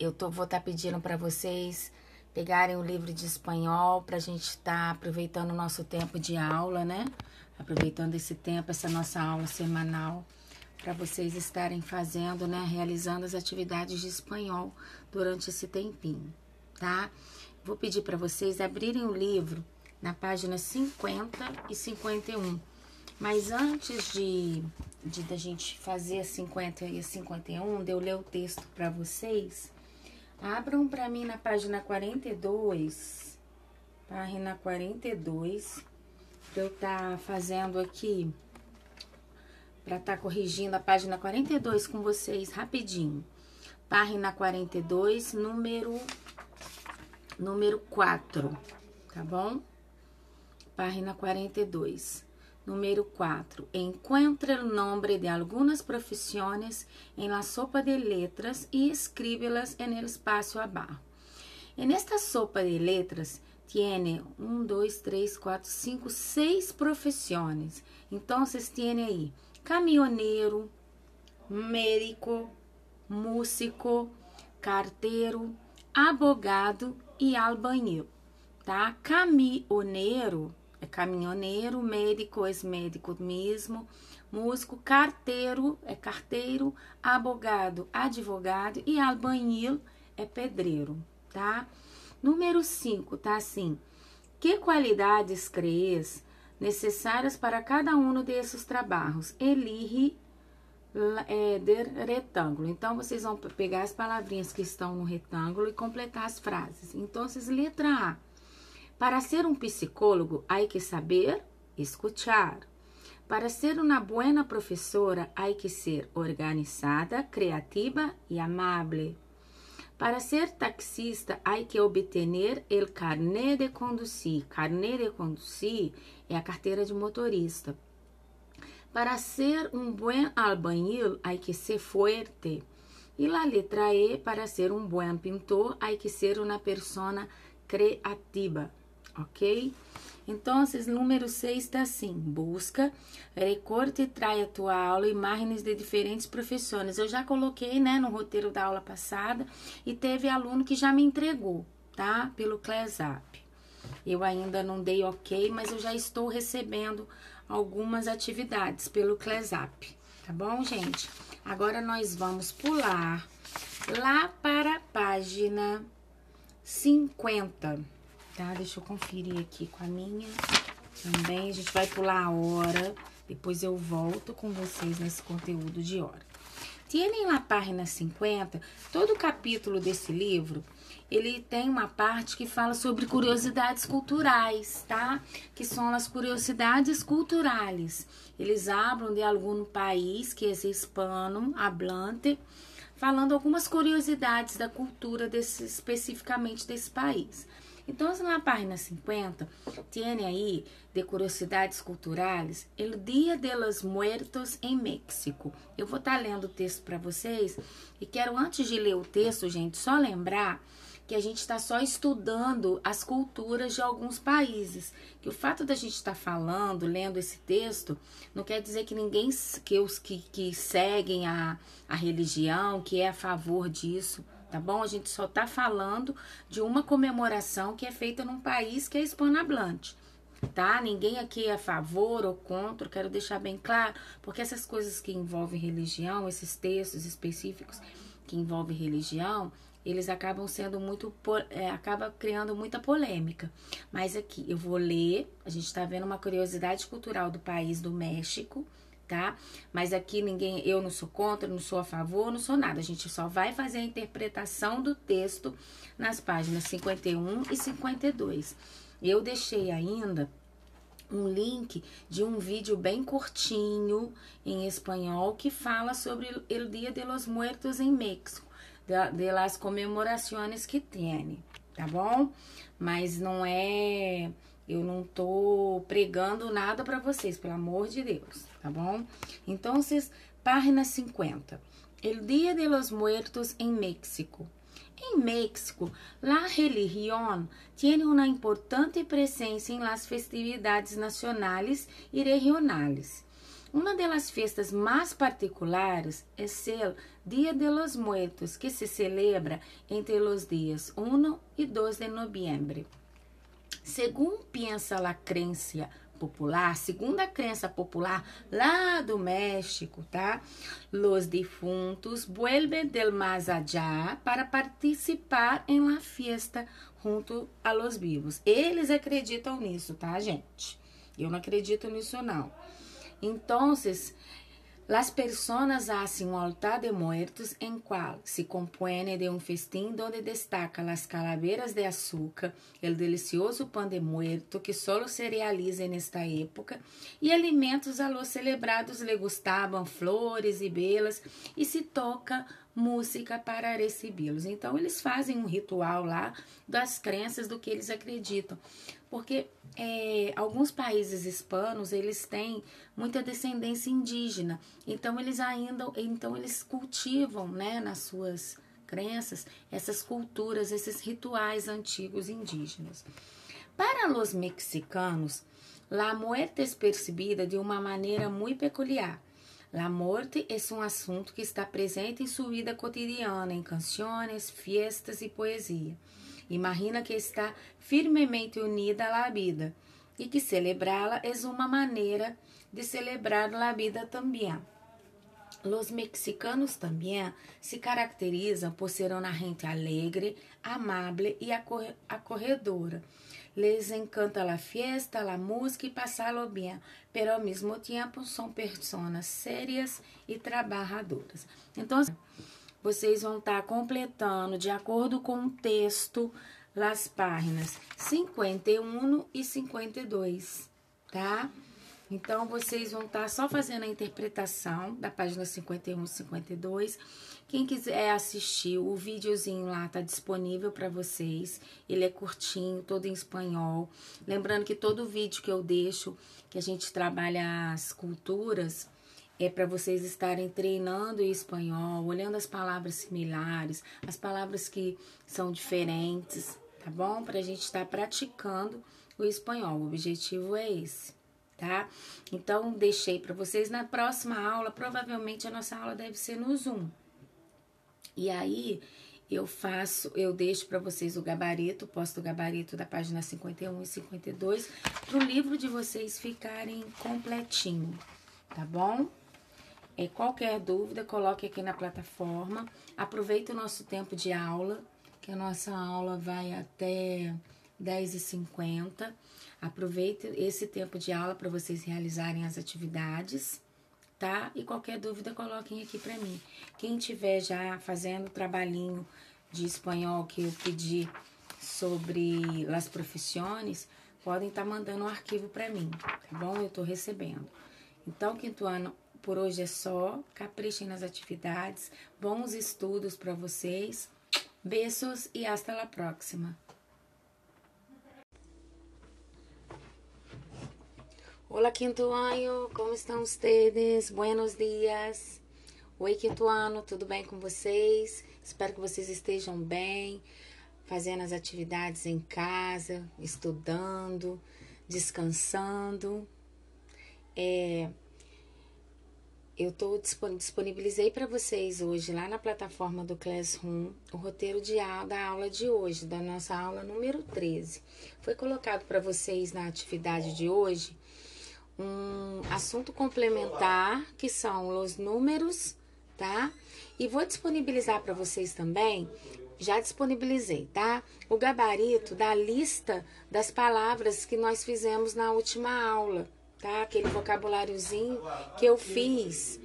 eu tô, vou estar tá pedindo para vocês pegarem o livro de espanhol para a gente estar tá aproveitando o nosso tempo de aula, né? Aproveitando esse tempo, essa nossa aula semanal, para vocês estarem fazendo, né? Realizando as atividades de espanhol durante esse tempinho, tá? Vou pedir para vocês abrirem o livro na página 50 e 51. Mas antes de, de da gente fazer a 50 e a 51, de eu ler o texto para vocês, Abram para mim na página 42, página 42, para eu tá fazendo aqui, para estar tá corrigindo a página 42 com vocês rapidinho. Página 42, número, número 4, tá bom? Página 42. Número 4. Encuentre o nome de algumas profissões em la sopa de letras e escríbelas en el espaço abaixo. En esta sopa de letras tiene 1, 2, 3, 4, 5, 6 profissões. Então, tiene aí caminhoneiro, médico, músico, carteiro, abogado e albañil, tá? Caminhoneiro é caminhoneiro, médico é médico mesmo, músico, carteiro é carteiro, abogado, advogado e albanil é pedreiro, tá? Número 5, tá assim. Que qualidades crees necessárias para cada um desses trabalhos? Elige é, retângulo. Então, vocês vão pegar as palavrinhas que estão no retângulo e completar as frases. Então, letra A para ser um psicólogo, há que saber escuchar. Para ser uma boa professora, há que ser organizada, criativa e amável. Para ser taxista, há que obter o carnet de conduzir. Carnet de conduzir é a carteira de motorista. Para ser um bom albañil, há que ser forte. E a letra E, para ser um bom pintor, há que ser uma pessoa criativa ok? Então, número 6 está assim: busca, recorte e trai a tua aula imagens de diferentes profissões. Eu já coloquei, né, no roteiro da aula passada e teve aluno que já me entregou, tá? Pelo ClassApp. Eu ainda não dei ok, mas eu já estou recebendo algumas atividades pelo ClassApp, tá bom, gente? Agora nós vamos pular lá para a página 50 tá? Deixa eu conferir aqui com a minha também. A gente vai pular a hora, depois eu volto com vocês nesse conteúdo de hora. Tienen na página 50, todo capítulo desse livro, ele tem uma parte que fala sobre curiosidades culturais, tá? Que são as curiosidades culturais. Eles abram de algum país que é hispano, hablante, falando algumas curiosidades da cultura desse, especificamente desse país. Então, na página 50, tem aí de curiosidades culturais o Dia de los Muertos em México. Eu vou estar tá lendo o texto para vocês e quero, antes de ler o texto, gente, só lembrar que a gente está só estudando as culturas de alguns países. Que o fato da gente estar tá falando, lendo esse texto, não quer dizer que ninguém, que os que, que seguem a, a religião, que é a favor disso, tá bom? A gente só tá falando de uma comemoração que é feita num país que é hispanohablante, tá? Ninguém aqui é a favor ou contra, quero deixar bem claro, porque essas coisas que envolvem religião, esses textos específicos que envolvem religião, eles acabam sendo muito, é, acaba criando muita polêmica. Mas aqui eu vou ler, a gente está vendo uma curiosidade cultural do país do México, tá? Mas aqui ninguém, eu não sou contra, não sou a favor, não sou nada. A gente só vai fazer a interpretação do texto nas páginas 51 e 52. Eu deixei ainda um link de um vídeo bem curtinho em espanhol que fala sobre o Dia de los Muertos em México, de, de las comemorações que tem, tá bom? Mas não é, eu não tô pregando nada para vocês, pelo amor de Deus, tá bom? Então, página 50. El Dia de los Muertos em México. Em México, a religião tem uma importante presença em las festividades nacionais e regionais. Uma das festas mais particulares é o Dia de los Muertos, que se celebra entre os dias 1 e 2 de novembro. Segundo pensa a crença popular, segundo a crença popular lá do México, tá? Los difuntos vuelven del más allá para participar em la fiesta junto a los vivos. Eles acreditam nisso, tá, gente? Eu não acredito nisso não. Então, Las personas hacen un altar de muertos en cual se compone de un festín donde destaca las calaveras de azúcar, el delicioso pan de muerto que solo se realiza nesta época e alimentos a los celebrados le gustavam flores e belas e se toca música para recebê-los. Então eles fazem um ritual lá das crenças do que eles acreditam porque é, alguns países hispanos eles têm muita descendência indígena, então eles ainda, então eles cultivam, né, nas suas crenças essas culturas, esses rituais antigos indígenas. Para os mexicanos, la muerte es percebida de uma maneira muito peculiar. La morte é um assunto que está presente em sua vida cotidiana, em canções, fiestas e poesia. Imagina que está firmemente unida à vida e que celebrá-la é uma maneira de celebrar a vida também. Os mexicanos também se caracterizam por ser uma gente alegre, amável e acorredora. Les encanta a fiesta, a música e passá-lo bem, pero ao mesmo tempo são pessoas sérias e trabalhadoras. Então, vocês vão estar tá completando de acordo com o texto as páginas 51 e 52, tá? Então, vocês vão estar tá só fazendo a interpretação da página 51 e 52. Quem quiser assistir, o videozinho lá tá disponível para vocês. Ele é curtinho, todo em espanhol. Lembrando que todo vídeo que eu deixo, que a gente trabalha as culturas, é para vocês estarem treinando em espanhol, olhando as palavras similares, as palavras que são diferentes, tá bom? Para a gente estar tá praticando o espanhol. O objetivo é esse, tá? Então, deixei para vocês na próxima aula. Provavelmente a nossa aula deve ser no Zoom. E aí, eu faço, eu deixo para vocês o gabarito, posto o gabarito da página 51 e 52, para o livro de vocês ficarem completinho, tá bom? É, qualquer dúvida, coloque aqui na plataforma. Aproveite o nosso tempo de aula, que a nossa aula vai até 10h50. Aproveite esse tempo de aula para vocês realizarem as atividades, tá? E qualquer dúvida, coloquem aqui para mim. Quem tiver já fazendo o trabalhinho de espanhol que eu pedi sobre as profissões, podem estar tá mandando um arquivo para mim, tá bom? Eu estou recebendo. Então, quinto ano, por hoje é só. Caprichem nas atividades. Bons estudos para vocês. Beijos e hasta la próxima. Olá, quinto ano, como estão vocês? Buenos dias. Oi, quinto ano, tudo bem com vocês? Espero que vocês estejam bem, fazendo as atividades em casa, estudando, descansando. É, eu tô, disponibilizei para vocês hoje lá na plataforma do Classroom o roteiro de da aula de hoje, da nossa aula número 13. Foi colocado para vocês na atividade de hoje um assunto complementar que são os números, tá? E vou disponibilizar para vocês também já disponibilizei, tá? O gabarito da lista das palavras que nós fizemos na última aula tá? Aquele vocabuláriozinho que eu fiz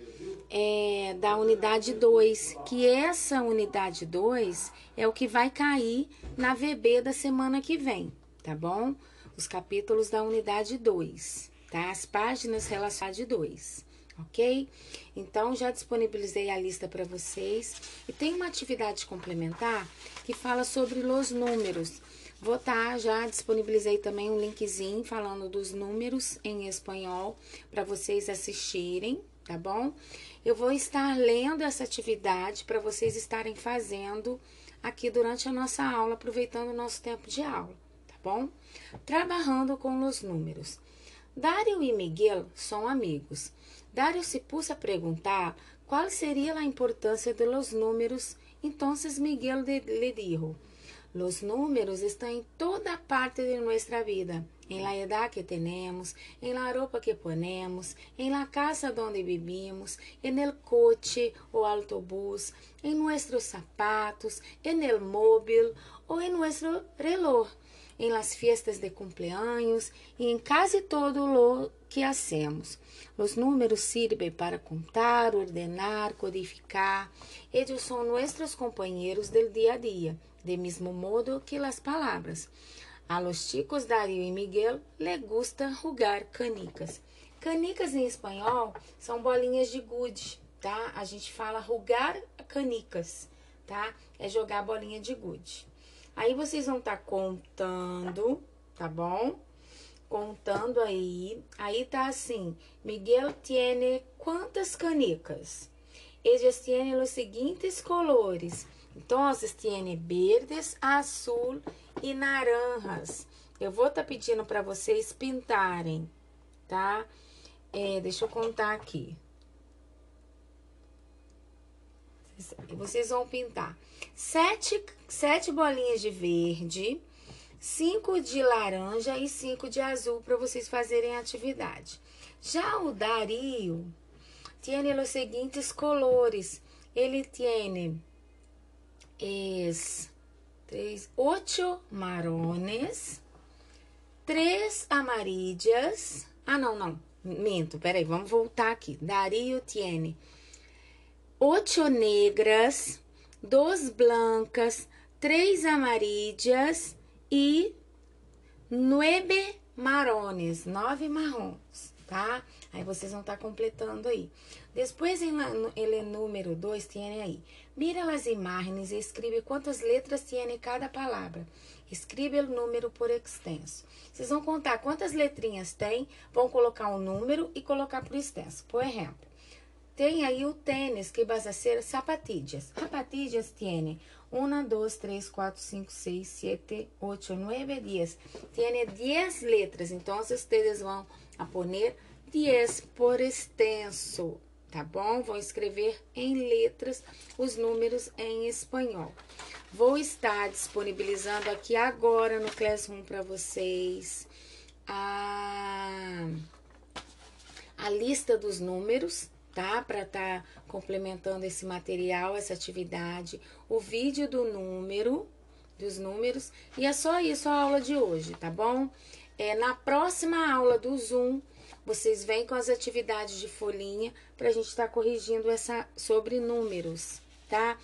é, da unidade 2, que essa unidade 2 é o que vai cair na VB da semana que vem, tá bom? os capítulos da unidade 2, tá? As páginas relacionadas de 2, ok? Então, já disponibilizei a lista para vocês. E tem uma atividade complementar que fala sobre os números. Vou tá, já disponibilizei também um linkzinho falando dos números em espanhol para vocês assistirem, tá bom? Eu vou estar lendo essa atividade para vocês estarem fazendo aqui durante a nossa aula, aproveitando o nosso tempo de aula, tá bom? Trabalhando com os números. Dario e Miguel são amigos. Dario se pôs a perguntar qual seria a importância dos números. Então Miguel lhe dijo: Los números estão em toda parte de nossa vida, em la edad que temos, em la roupa que ponemos, em la casa donde vivimos, en el coche o autobús, em nossos sapatos, en el móvil ou em nosso reloj, em las fiestas de cumpleaños e em quase todo lo que hacemos. Os números servem para contar, ordenar, codificar. Eles são nossos companheiros del dia a dia de mismo modo que las palabras. A los chicos Dario e Miguel le gusta jugar canicas. Canicas em espanhol são bolinhas de gude, tá? A gente fala rugar canicas, tá? É jogar bolinha de gude. Aí vocês vão estar tá contando, tá bom? Contando aí. Aí tá assim: Miguel tiene quantas canicas? Eles têm os seguintes colores: Entonces tiene verdes, azul e naranjas. Eu vou estar tá pedindo para vocês pintarem, tá? É, deixa eu contar aqui. Vocês vão pintar sete, sete bolinhas de verde, cinco de laranja e cinco de azul para vocês fazerem a atividade. Já o Dario tem os seguintes colores. Ele tem es tres, ocho marrones, três amarillas. Ah, não, não. Minto, peraí, vamos voltar aqui. Dario tiene ocho negras, dos blancas, três amarillas e nueve marrones, nove marrons, tá? Aí vocês vão estar tá completando aí. Depois, ele número 2, tem aí. Mira as imagens e escreve quantas letras tem cada palavra. Escreve o número por extenso. Vocês vão contar quantas letrinhas tem, vão colocar um número e colocar por extenso. Por exemplo, tem aí o tênis, que vai ser zapatillas. Zapatillas tem 1, 2, 3, 4, 5, 6, 7, 8, 9, 10. Tem 10 letras, então vocês vão a poner 10 por extenso tá bom? Vou escrever em letras os números em espanhol. Vou estar disponibilizando aqui agora no Classroom para vocês a, a lista dos números, tá? Para estar tá complementando esse material, essa atividade, o vídeo do número, dos números, e é só isso a aula de hoje, tá bom? É, na próxima aula do Zoom, vocês vêm com as atividades de folhinha para a gente estar tá corrigindo essa sobre números, tá?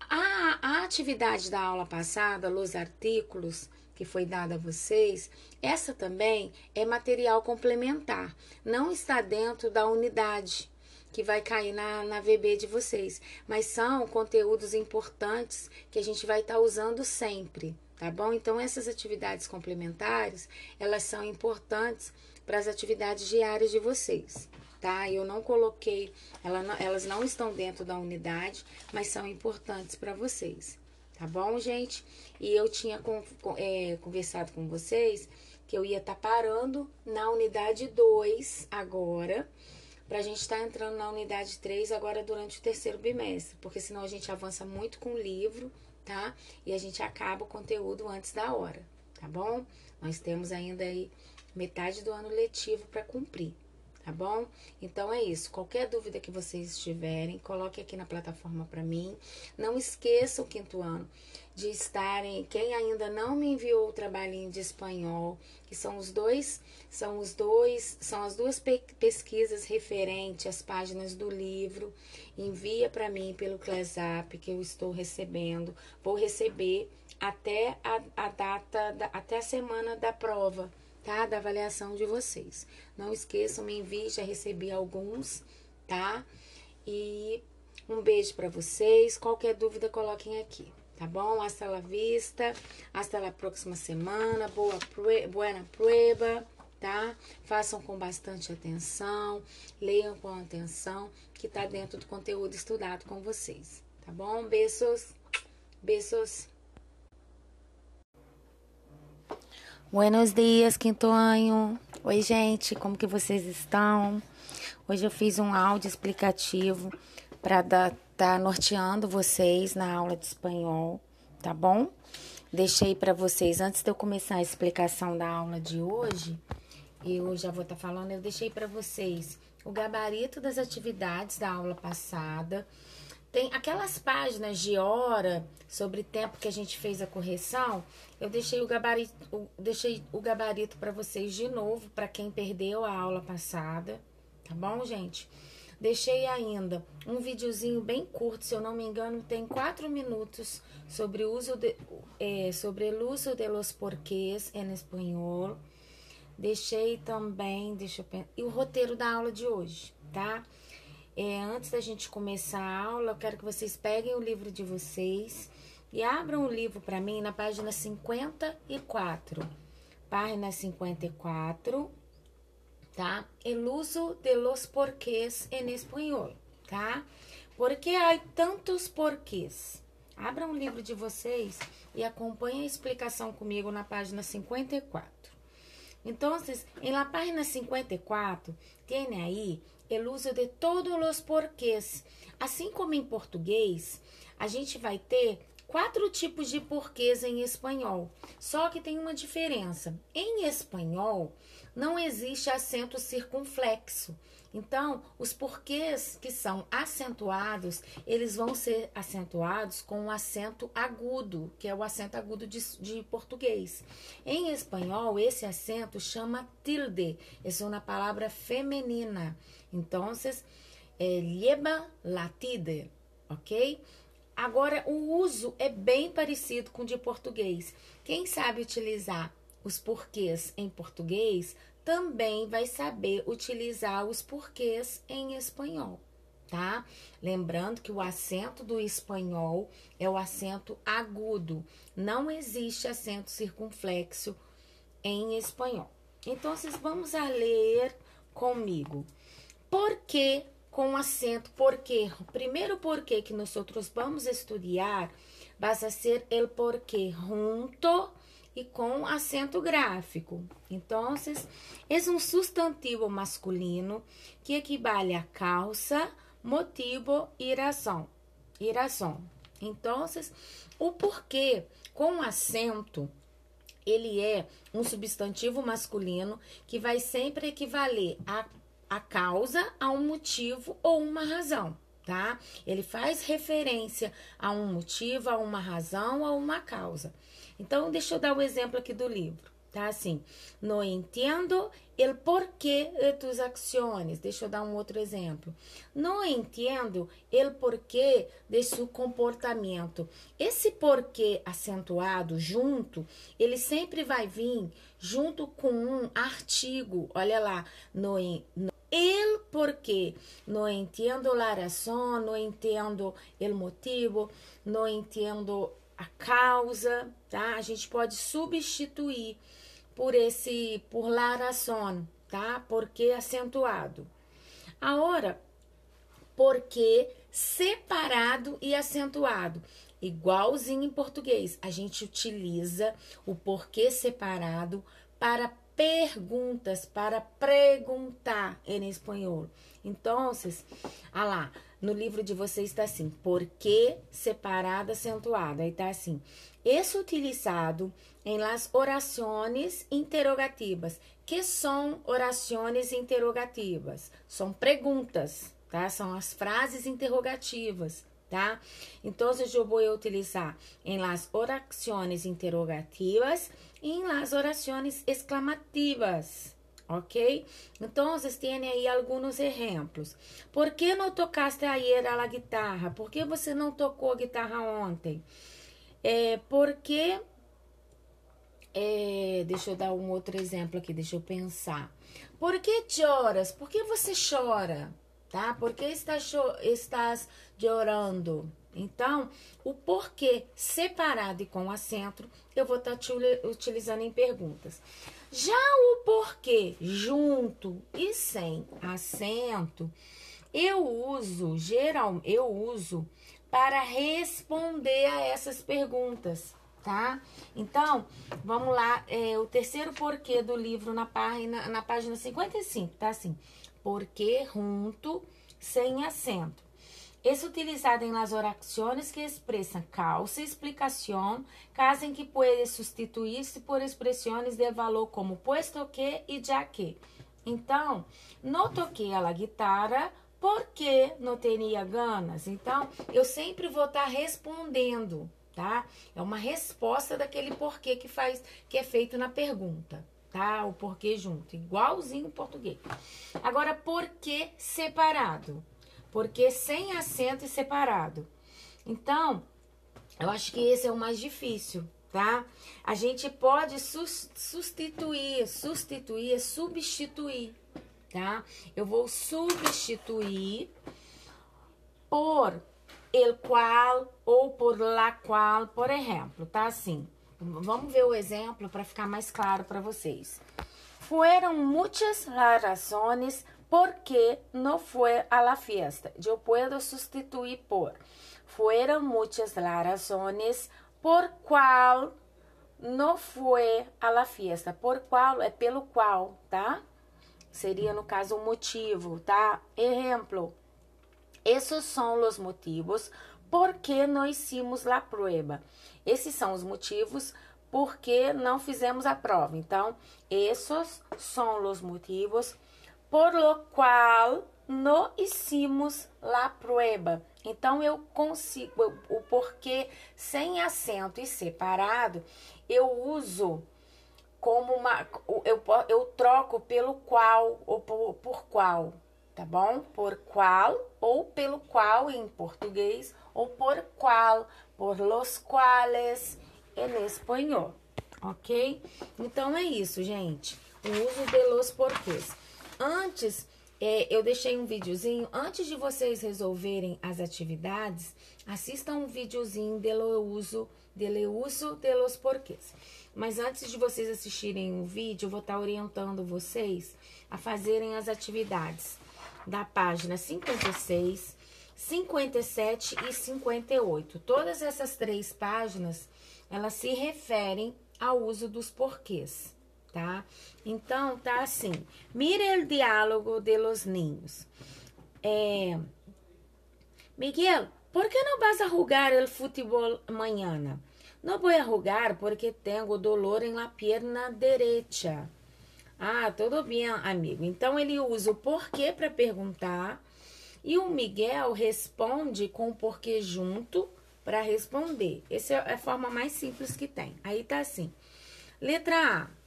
A, a atividade da aula passada, os artículos que foi dada a vocês, essa também é material complementar, não está dentro da unidade que vai cair na, na VB de vocês, mas são conteúdos importantes que a gente vai estar tá usando sempre, tá bom? Então essas atividades complementares, elas são importantes para as atividades diárias de vocês, tá? Eu não coloquei, ela não, elas não estão dentro da unidade, mas são importantes para vocês, tá bom, gente? E eu tinha com, é, conversado com vocês que eu ia estar tá parando na unidade 2 agora, para a gente estar tá entrando na unidade 3 agora durante o terceiro bimestre, porque senão a gente avança muito com o livro, tá? E a gente acaba o conteúdo antes da hora, tá bom? Nós temos ainda aí metade do ano letivo para cumprir, tá bom? Então é isso. Qualquer dúvida que vocês tiverem, coloque aqui na plataforma para mim. Não esqueça o quinto ano de estarem, quem ainda não me enviou o trabalhinho de espanhol, que são os dois, são os dois, são as duas pesquisas referentes às páginas do livro, envia para mim pelo ClassApp que eu estou recebendo. Vou receber até a, a data, da, até a semana da prova, tá? Da avaliação de vocês. Não esqueçam, me envie, já recebi alguns, tá? E um beijo para vocês. Qualquer dúvida, coloquem aqui, tá bom? Hasta la vista, hasta la próxima semana. Boa, buena prueba, tá? Façam com bastante atenção, leiam com atenção, que tá dentro do conteúdo estudado com vocês, tá bom? Beijos, beijos. Buenos dias, quinto ano. Oi, gente, como que vocês estão? Hoje eu fiz um áudio explicativo para estar tá norteando vocês na aula de espanhol, tá bom? Deixei para vocês, antes de eu começar a explicação da aula de hoje, eu já vou estar tá falando, eu deixei para vocês o gabarito das atividades da aula passada. Tem aquelas páginas de hora sobre tempo que a gente fez a correção. Eu deixei o gabarito, deixei o gabarito para vocês de novo, para quem perdeu a aula passada, tá bom, gente? Deixei ainda um videozinho bem curto, se eu não me engano, tem quatro minutos sobre o uso de, é, sobre o uso de los porquês em espanhol. Deixei também, deixa eu pensar, e o roteiro da aula de hoje, tá? É, antes da gente começar a aula, eu quero que vocês peguem o livro de vocês e abram o livro para mim na página 54. Página 54 tá? El uso de los porquês en espanhol, tá? Porque há tantos porquês. Abram o livro de vocês e acompanhem a explicação comigo na página 54. Então, em la página 54, tem aí o uso de todos os porquês. Assim como em português, a gente vai ter quatro tipos de porquês em espanhol. Só que tem uma diferença. Em espanhol, não existe acento circunflexo. Então, os porquês que são acentuados, eles vão ser acentuados com um acento agudo, que é o acento agudo de, de português. Em espanhol, esse acento chama tilde, é uma palavra feminina. Então, é lleva latide, ok? Agora, o uso é bem parecido com o de português. Quem sabe utilizar os porquês em português também vai saber utilizar os porquês em espanhol, tá? Lembrando que o acento do espanhol é o acento agudo, não existe acento circunflexo em espanhol. Então, vamos a ler comigo. Por que com acento? Porque o primeiro porquê que nós vamos estudar vai ser el porquê junto e com acento gráfico. Então, é um substantivo masculino que equivale a causa, motivo e razão. E razão. Então, o porquê com acento ele é um substantivo masculino que vai sempre equivaler a, a causa, a um motivo ou uma razão, tá? Ele faz referência a um motivo, a uma razão, a uma causa. Então, deixa eu dar o um exemplo aqui do livro, tá? Assim, não entendo el porquê tus acciones. Deixa eu dar um outro exemplo. Não entendo el porquê de seu comportamento. Esse porquê acentuado junto, ele sempre vai vir junto com um artigo. Olha lá, no, no el porquê. Não entendo la razão, não entendo el motivo, não entendo a causa, tá? A gente pode substituir por esse, por la razón, tá? Porque acentuado. Agora, porque separado e acentuado. Igualzinho em português, a gente utiliza o porquê separado para perguntas, para perguntar em espanhol. Então, ah lá, no livro de vocês está assim, porquê separado acentuado. Aí está assim, es utilizado em las orações interrogativas. Que são orações interrogativas? São perguntas, tá? São as frases interrogativas, tá? Então, eu vou utilizar em las orações interrogativas e em las orações exclamativas ok? Então, tem aí alguns exemplos. Por que não tocaste ayer a guitarra? Por que você não tocou a guitarra ontem? É, porque é, deixa eu dar um outro exemplo aqui, deixa eu pensar. Por que choras? Por que você chora? Tá? Por que estás, estás chorando? Então, o porquê separado e com acento, eu vou estar tá utilizando em perguntas. Já o porquê junto e sem acento, eu uso, geral, eu uso para responder a essas perguntas, tá? Então, vamos lá, é, o terceiro porquê do livro na página, na página 55, tá assim, porquê junto, sem acento. Es utilizado en las oraciones que expresan causa explicación, caso en que puede sustituir-se por expressões de valor como puesto que e já que. Então, não toquei a guitarra porque não teria ganas. Então, eu sempre vou estar tá respondendo, tá? É uma resposta daquele porquê que faz, que é feito na pergunta, tá? O porquê junto, igualzinho em português. Agora, porquê separado? Porque sem acento e separado. Então, eu acho que esse é o mais difícil, tá? A gente pode substituir, substituir, substituir, tá? Eu vou substituir por el qual ou por la qual, por exemplo, tá assim. Vamos ver o exemplo para ficar mais claro para vocês. Fueron muitas razões ¿Por qué no fue a la fiesta? Yo puedo sustituir por. Fueron muchas las razones por cual no fue a la fiesta. Por qual é pelo qual, tá? Seria no caso o motivo, tá? Exemplo. Esses são os motivos por que não hicimos la prueba. Esses são os motivos por que não fizemos a prova. Então, esses são os motivos por lo qual no hicimos la prueba. Então eu consigo o porquê sem acento e separado, eu uso como uma eu, eu troco pelo qual ou por, por qual, tá bom? Por qual ou pelo qual em português ou por qual, por los quales em espanhol, ok? Então é isso, gente. O uso de los porquês. Antes, é, eu deixei um videozinho. Antes de vocês resolverem as atividades, assistam um videozinho de uso, de uso de los porquês. Mas antes de vocês assistirem o vídeo, eu vou estar orientando vocês a fazerem as atividades da página 56, 57 e 58. Todas essas três páginas, elas se referem ao uso dos porquês tá? Então, tá assim. Mire o diálogo de los niños. É, Miguel, por que não vas a jugar el futebol mañana? Não vou a jugar porque tenho dolor em la pierna derecha. Ah, tudo bem, amigo. Então ele usa o porquê para perguntar e o Miguel responde com o porquê junto para responder. Essa é a forma mais simples que tem. Aí tá assim. Letra A.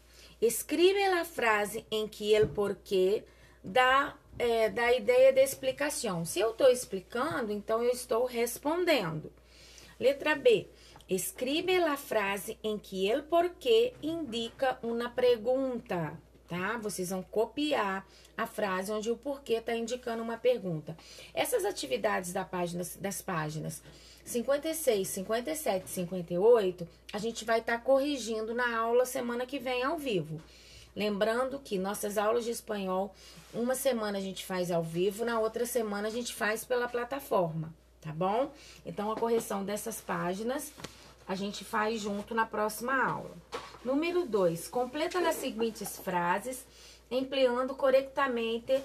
Escreve a frase em que o porquê dá, é, dá ideia de explicação. Se eu estou explicando, então eu estou respondendo. Letra B. Escreve a frase em que o porquê indica uma pergunta, tá? Vocês vão copiar a frase onde o porquê está indicando uma pergunta. Essas atividades da página, das páginas 56, 57, 58, a gente vai estar tá corrigindo na aula semana que vem ao vivo. Lembrando que nossas aulas de espanhol, uma semana a gente faz ao vivo, na outra semana a gente faz pela plataforma, tá bom? Então a correção dessas páginas a gente faz junto na próxima aula. Número 2, completa as seguintes frases, empleando corretamente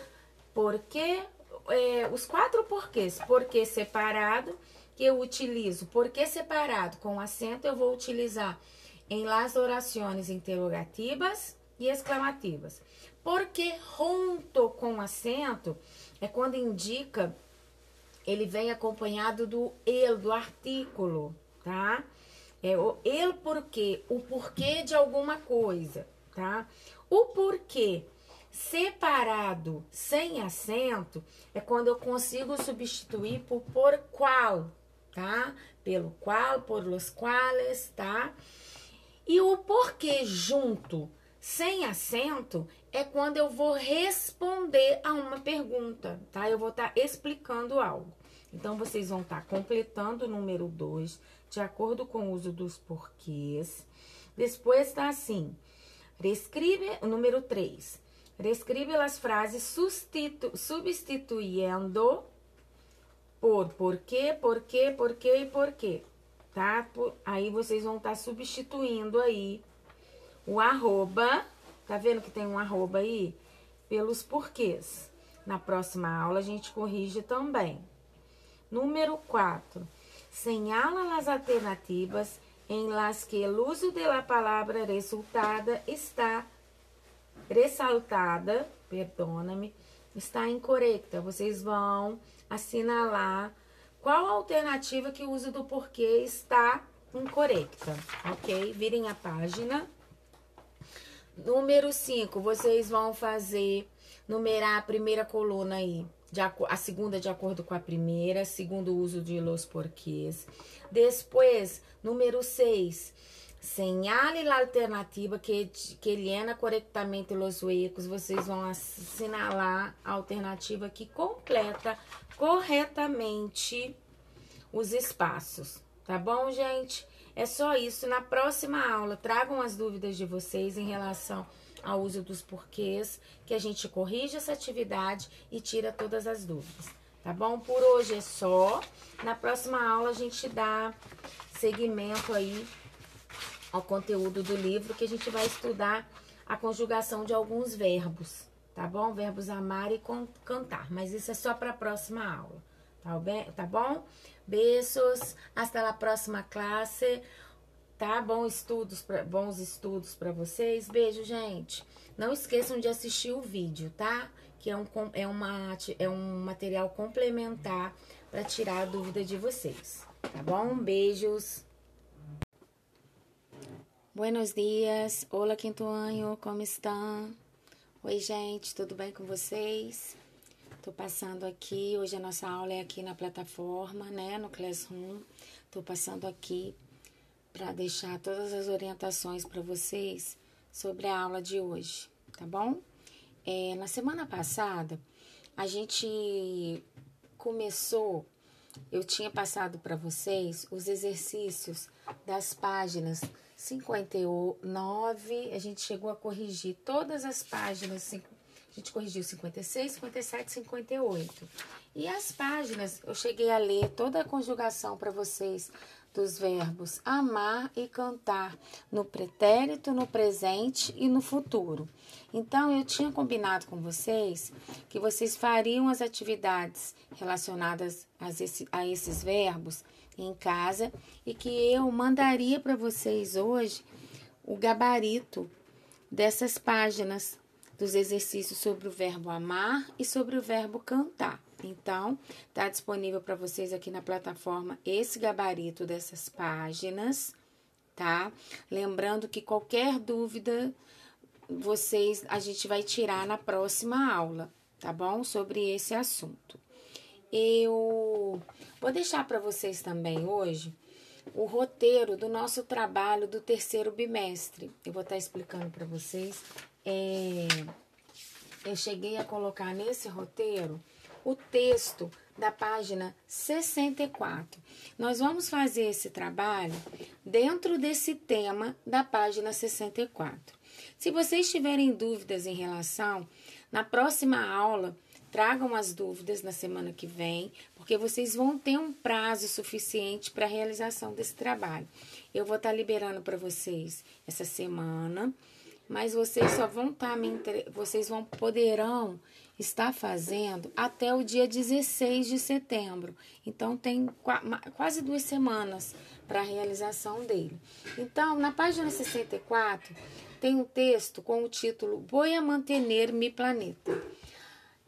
porque é, os quatro porquês, porque separado que eu utilizo porque separado com acento, eu vou utilizar em las orações interrogativas e exclamativas. Porque junto com acento é quando indica, ele vem acompanhado do el, do artículo, tá? É o el porquê, o porquê de alguma coisa, tá? O porquê separado, sem acento, é quando eu consigo substituir por por qual, tá? Pelo qual, por los quales, tá? E o porquê junto, sem acento, é quando eu vou responder a uma pergunta, tá? Eu vou estar tá explicando algo. Então, vocês vão estar tá completando o número 2, de acordo com o uso dos porquês. Depois tá assim, reescreve o número 3. Reescreve as frases substitu, substituindo por porquê, porquê, porquê e porquê, tá? Aí vocês vão estar tá substituindo aí o arroba, tá vendo que tem um arroba aí? Pelos porquês. Na próxima aula a gente corrige também. Número 4. Señala as alternativas em las que o uso da palavra resultada está ressaltada, perdona-me, está incorreta. Vocês vão assinalar qual a alternativa que o uso do porquê está incorreta, ok? Virem a página. Número 5, vocês vão fazer, numerar a primeira coluna aí, de, a segunda de acordo com a primeira, segundo o uso de los porquês. Depois, número 6, Señale a alternativa que, que llena corretamente os huecos. Vocês vão assinalar a alternativa que completa corretamente os espaços. Tá bom, gente? É só isso. Na próxima aula, tragam as dúvidas de vocês em relação ao uso dos porquês, que a gente corrige essa atividade e tira todas as dúvidas. Tá bom? Por hoje é só. Na próxima aula, a gente dá seguimento aí ao conteúdo do livro que a gente vai estudar a conjugação de alguns verbos, tá bom? Verbos amar e cantar, mas isso é só para a próxima aula, tá bem? Tá bom? Beijos, hasta a próxima classe. Tá? Bom estudos pra, bons estudos para vocês. Beijo, gente. Não esqueçam de assistir o vídeo, tá? Que é um, é uma, é um material complementar para tirar a dúvida de vocês. Tá bom? Beijos. Buenos dias, olá quinto ano, como estão? Oi gente, tudo bem com vocês? Tô passando aqui, hoje a nossa aula é aqui na plataforma, né, no Classroom. Tô passando aqui para deixar todas as orientações para vocês sobre a aula de hoje, tá bom? É, na semana passada, a gente começou, eu tinha passado para vocês os exercícios das páginas 59, a gente chegou a corrigir todas as páginas, a gente corrigiu 56, 57, 58. E as páginas, eu cheguei a ler toda a conjugação para vocês dos verbos amar e cantar no pretérito, no presente e no futuro. Então, eu tinha combinado com vocês que vocês fariam as atividades relacionadas a, esse, a esses verbos em casa e que eu mandaria para vocês hoje o gabarito dessas páginas dos exercícios sobre o verbo amar e sobre o verbo cantar. Então, está disponível para vocês aqui na plataforma esse gabarito dessas páginas, tá? Lembrando que qualquer dúvida vocês a gente vai tirar na próxima aula, tá bom? Sobre esse assunto. Eu vou deixar para vocês também hoje o roteiro do nosso trabalho do terceiro bimestre. Eu vou estar tá explicando para vocês. É, eu cheguei a colocar nesse roteiro o texto da página 64. Nós vamos fazer esse trabalho dentro desse tema da página 64. Se vocês tiverem dúvidas em relação, na próxima aula Tragam as dúvidas na semana que vem, porque vocês vão ter um prazo suficiente para a realização desse trabalho. Eu vou estar tá liberando para vocês essa semana, mas vocês só vão estar tá me vocês vão poderão estar fazendo até o dia 16 de setembro. Então tem quase duas semanas para a realização dele. Então, na página 64 tem um texto com o título Voy a mantener mi planeta.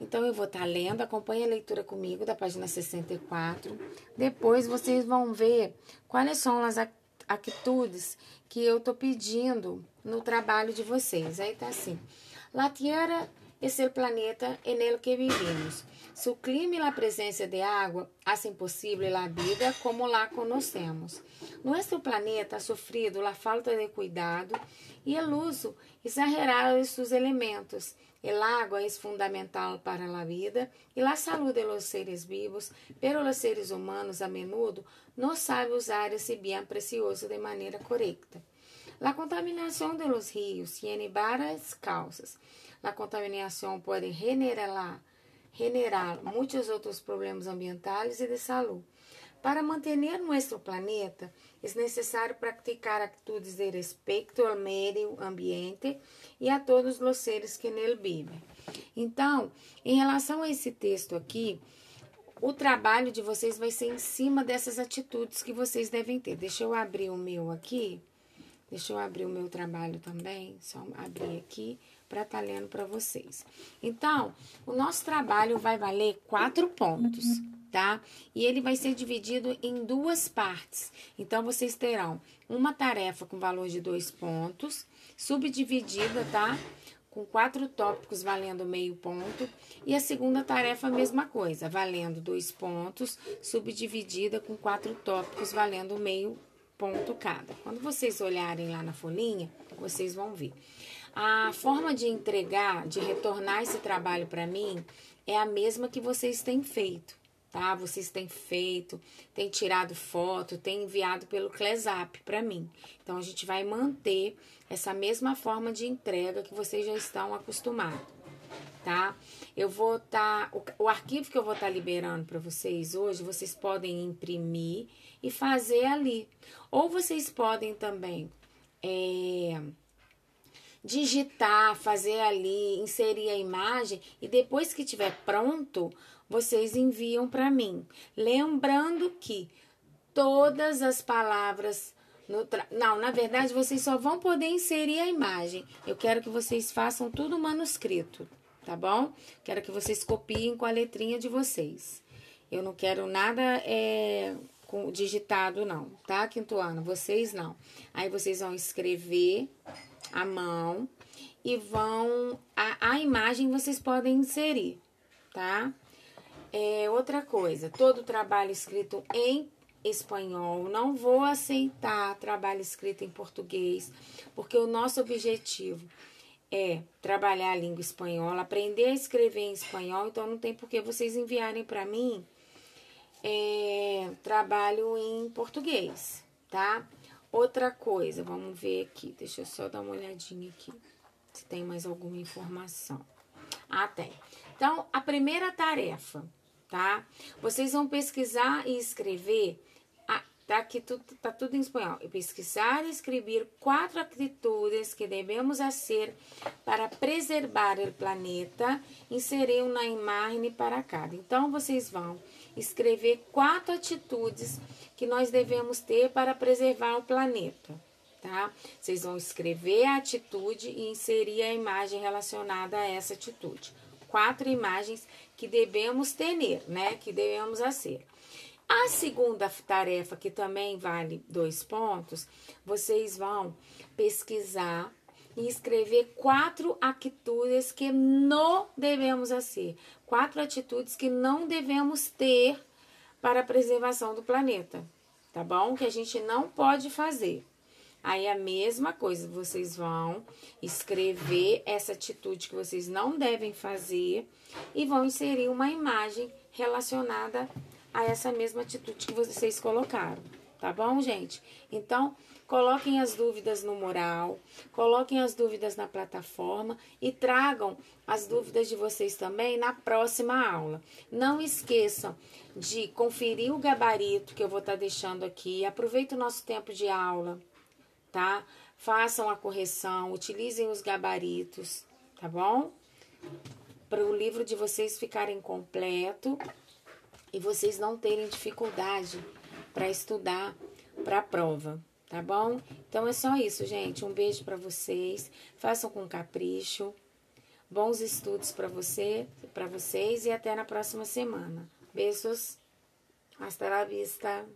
Então, eu vou estar tá lendo, acompanhe a leitura comigo da página 64. Depois, vocês vão ver quais são as atitudes que eu estou pedindo no trabalho de vocês. Aí tá assim: La tierra es el planeta en el que vivimos. Su clima y la presencia de agua hacen posible la vida como la conocemos. Nuestro planeta ha sufrido la falta de cuidado y el uso exagerado de sus elementos. El agua es fundamental para la vida y la salud de los seres vivos, pero los seres humanos a menudo no saben usar ese bien precioso de manera correcta. La contaminación de los ríos tiene varias causas. La contaminación puede generar generar muitos outros problemas ambientais e de saúde. Para manter nosso planeta, é necessário praticar atitudes de respeito ao meio ambiente e a todos os seres que nele vivem. Então, em relação a esse texto aqui, o trabalho de vocês vai ser em cima dessas atitudes que vocês devem ter. Deixa eu abrir o meu aqui. Deixa eu abrir o meu trabalho também. Só abrir aqui para estar tá lendo para vocês. Então, o nosso trabalho vai valer quatro pontos, tá? E ele vai ser dividido em duas partes. Então, vocês terão uma tarefa com valor de dois pontos, subdividida, tá? Com quatro tópicos valendo meio ponto. E a segunda tarefa, a mesma coisa, valendo dois pontos, subdividida com quatro tópicos valendo meio ponto cada. Quando vocês olharem lá na folhinha, vocês vão ver. A forma de entregar, de retornar esse trabalho para mim é a mesma que vocês têm feito, tá? Vocês têm feito, têm tirado foto, têm enviado pelo Clesap para mim. Então a gente vai manter essa mesma forma de entrega que vocês já estão acostumados, tá? Eu vou estar tá, o, o, arquivo que eu vou estar tá liberando para vocês hoje, vocês podem imprimir e fazer ali. Ou vocês podem também é, digitar, fazer ali, inserir a imagem e depois que tiver pronto, vocês enviam para mim. Lembrando que todas as palavras tra... não, na verdade vocês só vão poder inserir a imagem. Eu quero que vocês façam tudo manuscrito, tá bom? Quero que vocês copiem com a letrinha de vocês. Eu não quero nada é, com digitado não, tá? Quinto ano, vocês não. Aí vocês vão escrever a mão e vão. A, a imagem vocês podem inserir, tá? É, outra coisa, todo trabalho escrito em espanhol, não vou aceitar trabalho escrito em português, porque o nosso objetivo é trabalhar a língua espanhola, aprender a escrever em espanhol, então não tem por que vocês enviarem para mim é, trabalho em português, tá? Outra coisa, vamos ver aqui, deixa eu só dar uma olhadinha aqui, se tem mais alguma informação. Ah, tem. Então, a primeira tarefa, tá? Vocês vão pesquisar e escrever, tá aqui tudo, tá tudo em espanhol. Pesquisar e escrever quatro atitudes que devemos fazer para preservar o planeta, inserir na imagem para cada. Então, vocês vão escrever quatro atitudes que nós devemos ter para preservar o planeta, tá? Vocês vão escrever a atitude e inserir a imagem relacionada a essa atitude. Quatro imagens que devemos ter, né? Que devemos fazer. A segunda tarefa, que também vale dois pontos, vocês vão pesquisar e escrever quatro atitudes que não devemos fazer. Quatro atitudes que não devemos ter para a preservação do planeta, tá bom? Que a gente não pode fazer. Aí a mesma coisa, vocês vão escrever essa atitude que vocês não devem fazer e vão inserir uma imagem relacionada a essa mesma atitude que vocês colocaram, tá bom, gente? Então, Coloquem as dúvidas no mural, coloquem as dúvidas na plataforma e tragam as dúvidas de vocês também na próxima aula. Não esqueçam de conferir o gabarito que eu vou estar tá deixando aqui. Aproveite o nosso tempo de aula, tá? Façam a correção, utilizem os gabaritos, tá bom? Para o livro de vocês ficarem completo e vocês não terem dificuldade para estudar para a prova tá bom? Então é só isso, gente. Um beijo para vocês. Façam com capricho. Bons estudos para você, para vocês e até na próxima semana. Beijos. Hasta la vista.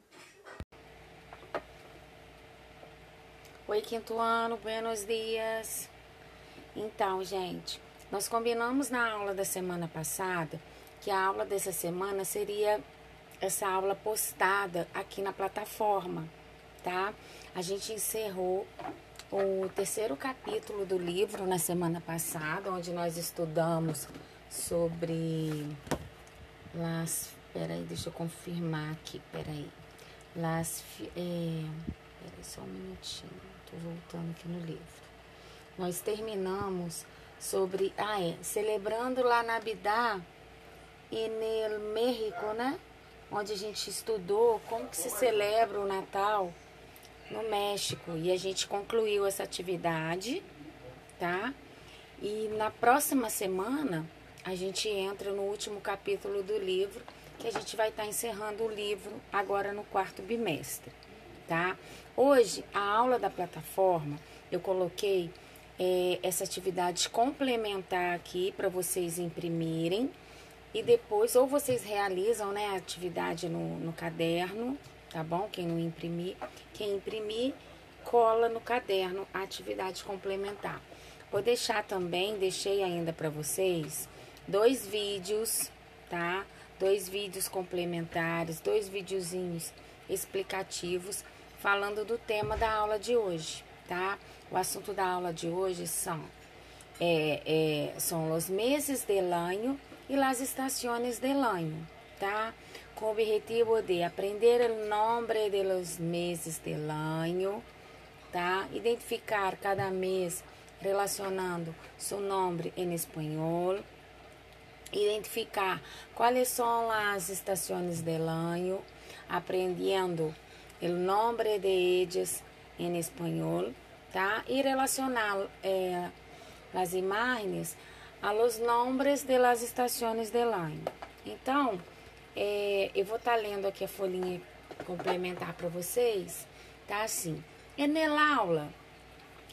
Oi, quinto ano, buenos dias. Então, gente, Nós combinamos na aula da semana passada que a aula dessa semana seria essa aula postada aqui na plataforma, tá? A gente encerrou o terceiro capítulo do livro na semana passada, onde nós estudamos sobre las. Peraí, deixa eu confirmar aqui, peraí. Las. É, peraí, só um minutinho, tô voltando aqui no livro. Nós terminamos sobre. Ah, é. Celebrando lá na Abidá e no México, né? onde a gente estudou como que se celebra o Natal no México e a gente concluiu essa atividade, tá? E na próxima semana a gente entra no último capítulo do livro, que a gente vai estar tá encerrando o livro agora no quarto bimestre, tá? Hoje, a aula da plataforma, eu coloquei é, essa atividade complementar aqui para vocês imprimirem e depois, ou vocês realizam né, a atividade no, no caderno, tá bom? Quem não imprimir, quem imprimir, cola no caderno atividade complementar. Vou deixar também, deixei ainda para vocês, dois vídeos, tá? Dois vídeos complementares, dois videozinhos explicativos falando do tema da aula de hoje, tá? O assunto da aula de hoje são, é, é, são os meses de ano e las estaciones del año, tá? Com o objetivo de aprender o nome de los meses del año, tá? Identificar cada mês relacionando seu nome em espanhol, identificar quais são as estações del año, aprendendo o nome de ellas em espanhol, tá? E relacionar eh, as imagens a los nombres de las estaciones del año. Então, é, eu vou estar tá lendo aqui a folhinha complementar para vocês. Tá assim. En el aula,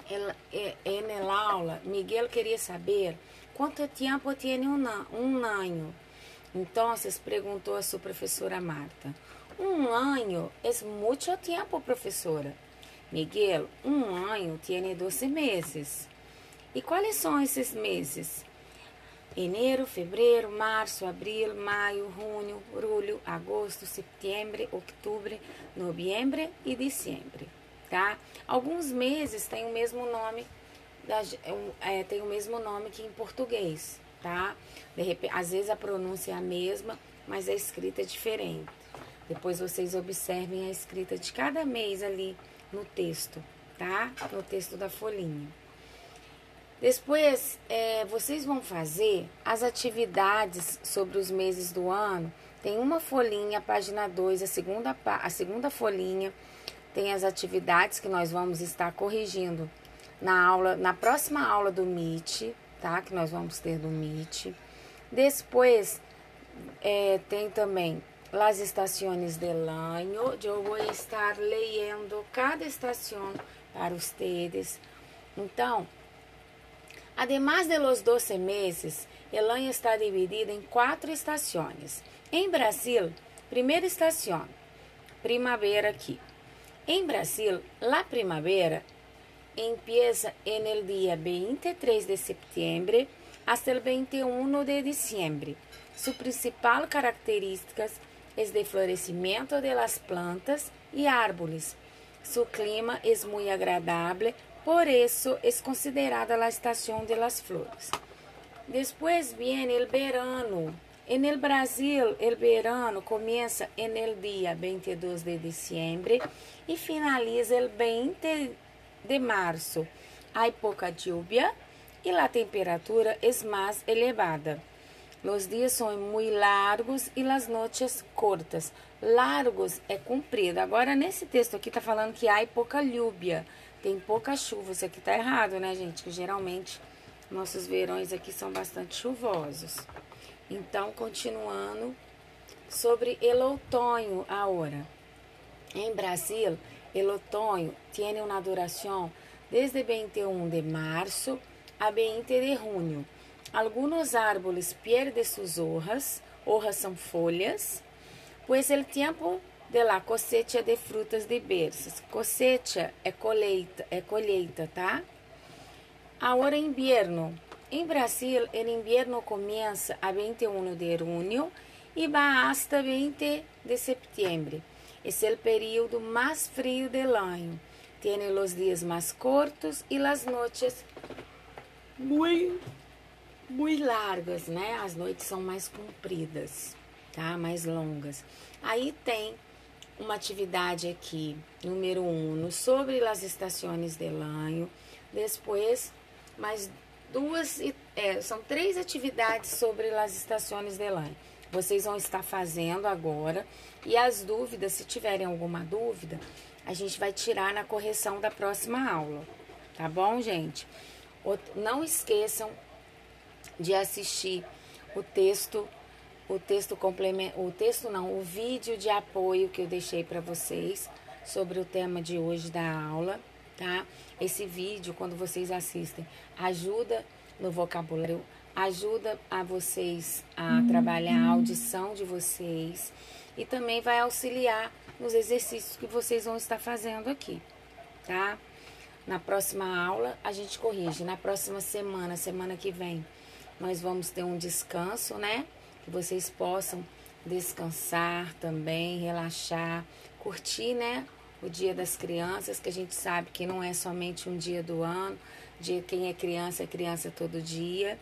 el, en el aula, Miguel queria saber quanto tempo tem um, um ano. Então, perguntou a sua professora Marta. Um ano é muito tempo, professora. Miguel, um ano tem 12 meses. E quais são esses meses? Janeiro, fevereiro, março, abril, maio, junho, julho, agosto, setembro, outubro, novembro e dezembro, tá? Alguns meses têm o mesmo nome, é, tem o mesmo nome que em português, tá? De repente, às vezes a pronúncia é a mesma, mas a escrita é diferente. Depois vocês observem a escrita de cada mês ali no texto, tá? No texto da folhinha. Depois, é, vocês vão fazer as atividades sobre os meses do ano. Tem uma folhinha, página 2, a segunda, a segunda folhinha tem as atividades que nós vamos estar corrigindo na aula, na próxima aula do MIT, tá? Que nós vamos ter do MIT. Depois, é, tem também as estações del año. Eu vou estar lendo cada estação para vocês. Então, Además de los 12 meses, el año está dividido en cuatro estaciones. En Brasil, primera estación, primavera aquí. En Brasil, la primavera empieza en el día 23 de septiembre hasta el 21 de diciembre. Su principal característica es de florecimiento de las plantas y árboles. Su clima es muy agradable por isso é considerada a estação de las flores. Depois vem o verano. En el Brasil, o verano começa en el dia 22 de diciembre e finaliza el 20 de março. Há pouca lluvia e a temperatura é mais elevada. Os dias são muito largos e as noites curtas. Largos é comprido. Agora, nesse texto aqui está falando que há pouca lluvia tem pouca chuva. Isso aqui tá errado, né, gente? Que geralmente nossos verões aqui são bastante chuvosos. Então, continuando sobre el outono agora. Em Brasil, el outono tem uma duração desde 21 de março a 20 de junho. Alguns árboles perdem suas hojas, hojas são folhas, pois o tempo de lá, cosecha de frutas diversas. Cosecha é colheita, é colheita, tá? Agora inverno, Em Brasil, o inverno começa a 21 de junho e vai hasta 20 de setembro. É o período mais frio do ano. Tem os dias mais curtos e as noites muito, muito largas, né? As noites são mais compridas, tá? Mais longas. Aí tem uma atividade aqui, número um, sobre as estações de lanho. Depois, mais duas, é, são três atividades sobre as estações de lanho. Vocês vão estar fazendo agora. E as dúvidas, se tiverem alguma dúvida, a gente vai tirar na correção da próxima aula. Tá bom, gente? Não esqueçam de assistir o texto o texto complemento, o texto não, o vídeo de apoio que eu deixei para vocês sobre o tema de hoje da aula, tá? Esse vídeo, quando vocês assistem, ajuda no vocabulário, ajuda a vocês a uhum. trabalhar a audição de vocês e também vai auxiliar nos exercícios que vocês vão estar fazendo aqui, tá? Na próxima aula a gente corrige. Na próxima semana, semana que vem, nós vamos ter um descanso, né? Que vocês possam descansar também, relaxar, curtir, né? O Dia das Crianças, que a gente sabe que não é somente um dia do ano, de quem é criança é criança todo dia,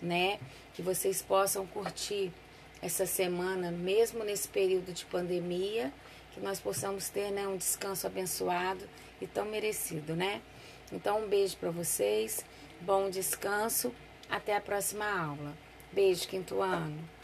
né? Que vocês possam curtir essa semana, mesmo nesse período de pandemia, que nós possamos ter, né, um descanso abençoado e tão merecido, né? Então, um beijo para vocês, bom descanso, até a próxima aula. Beijo, quinto ano.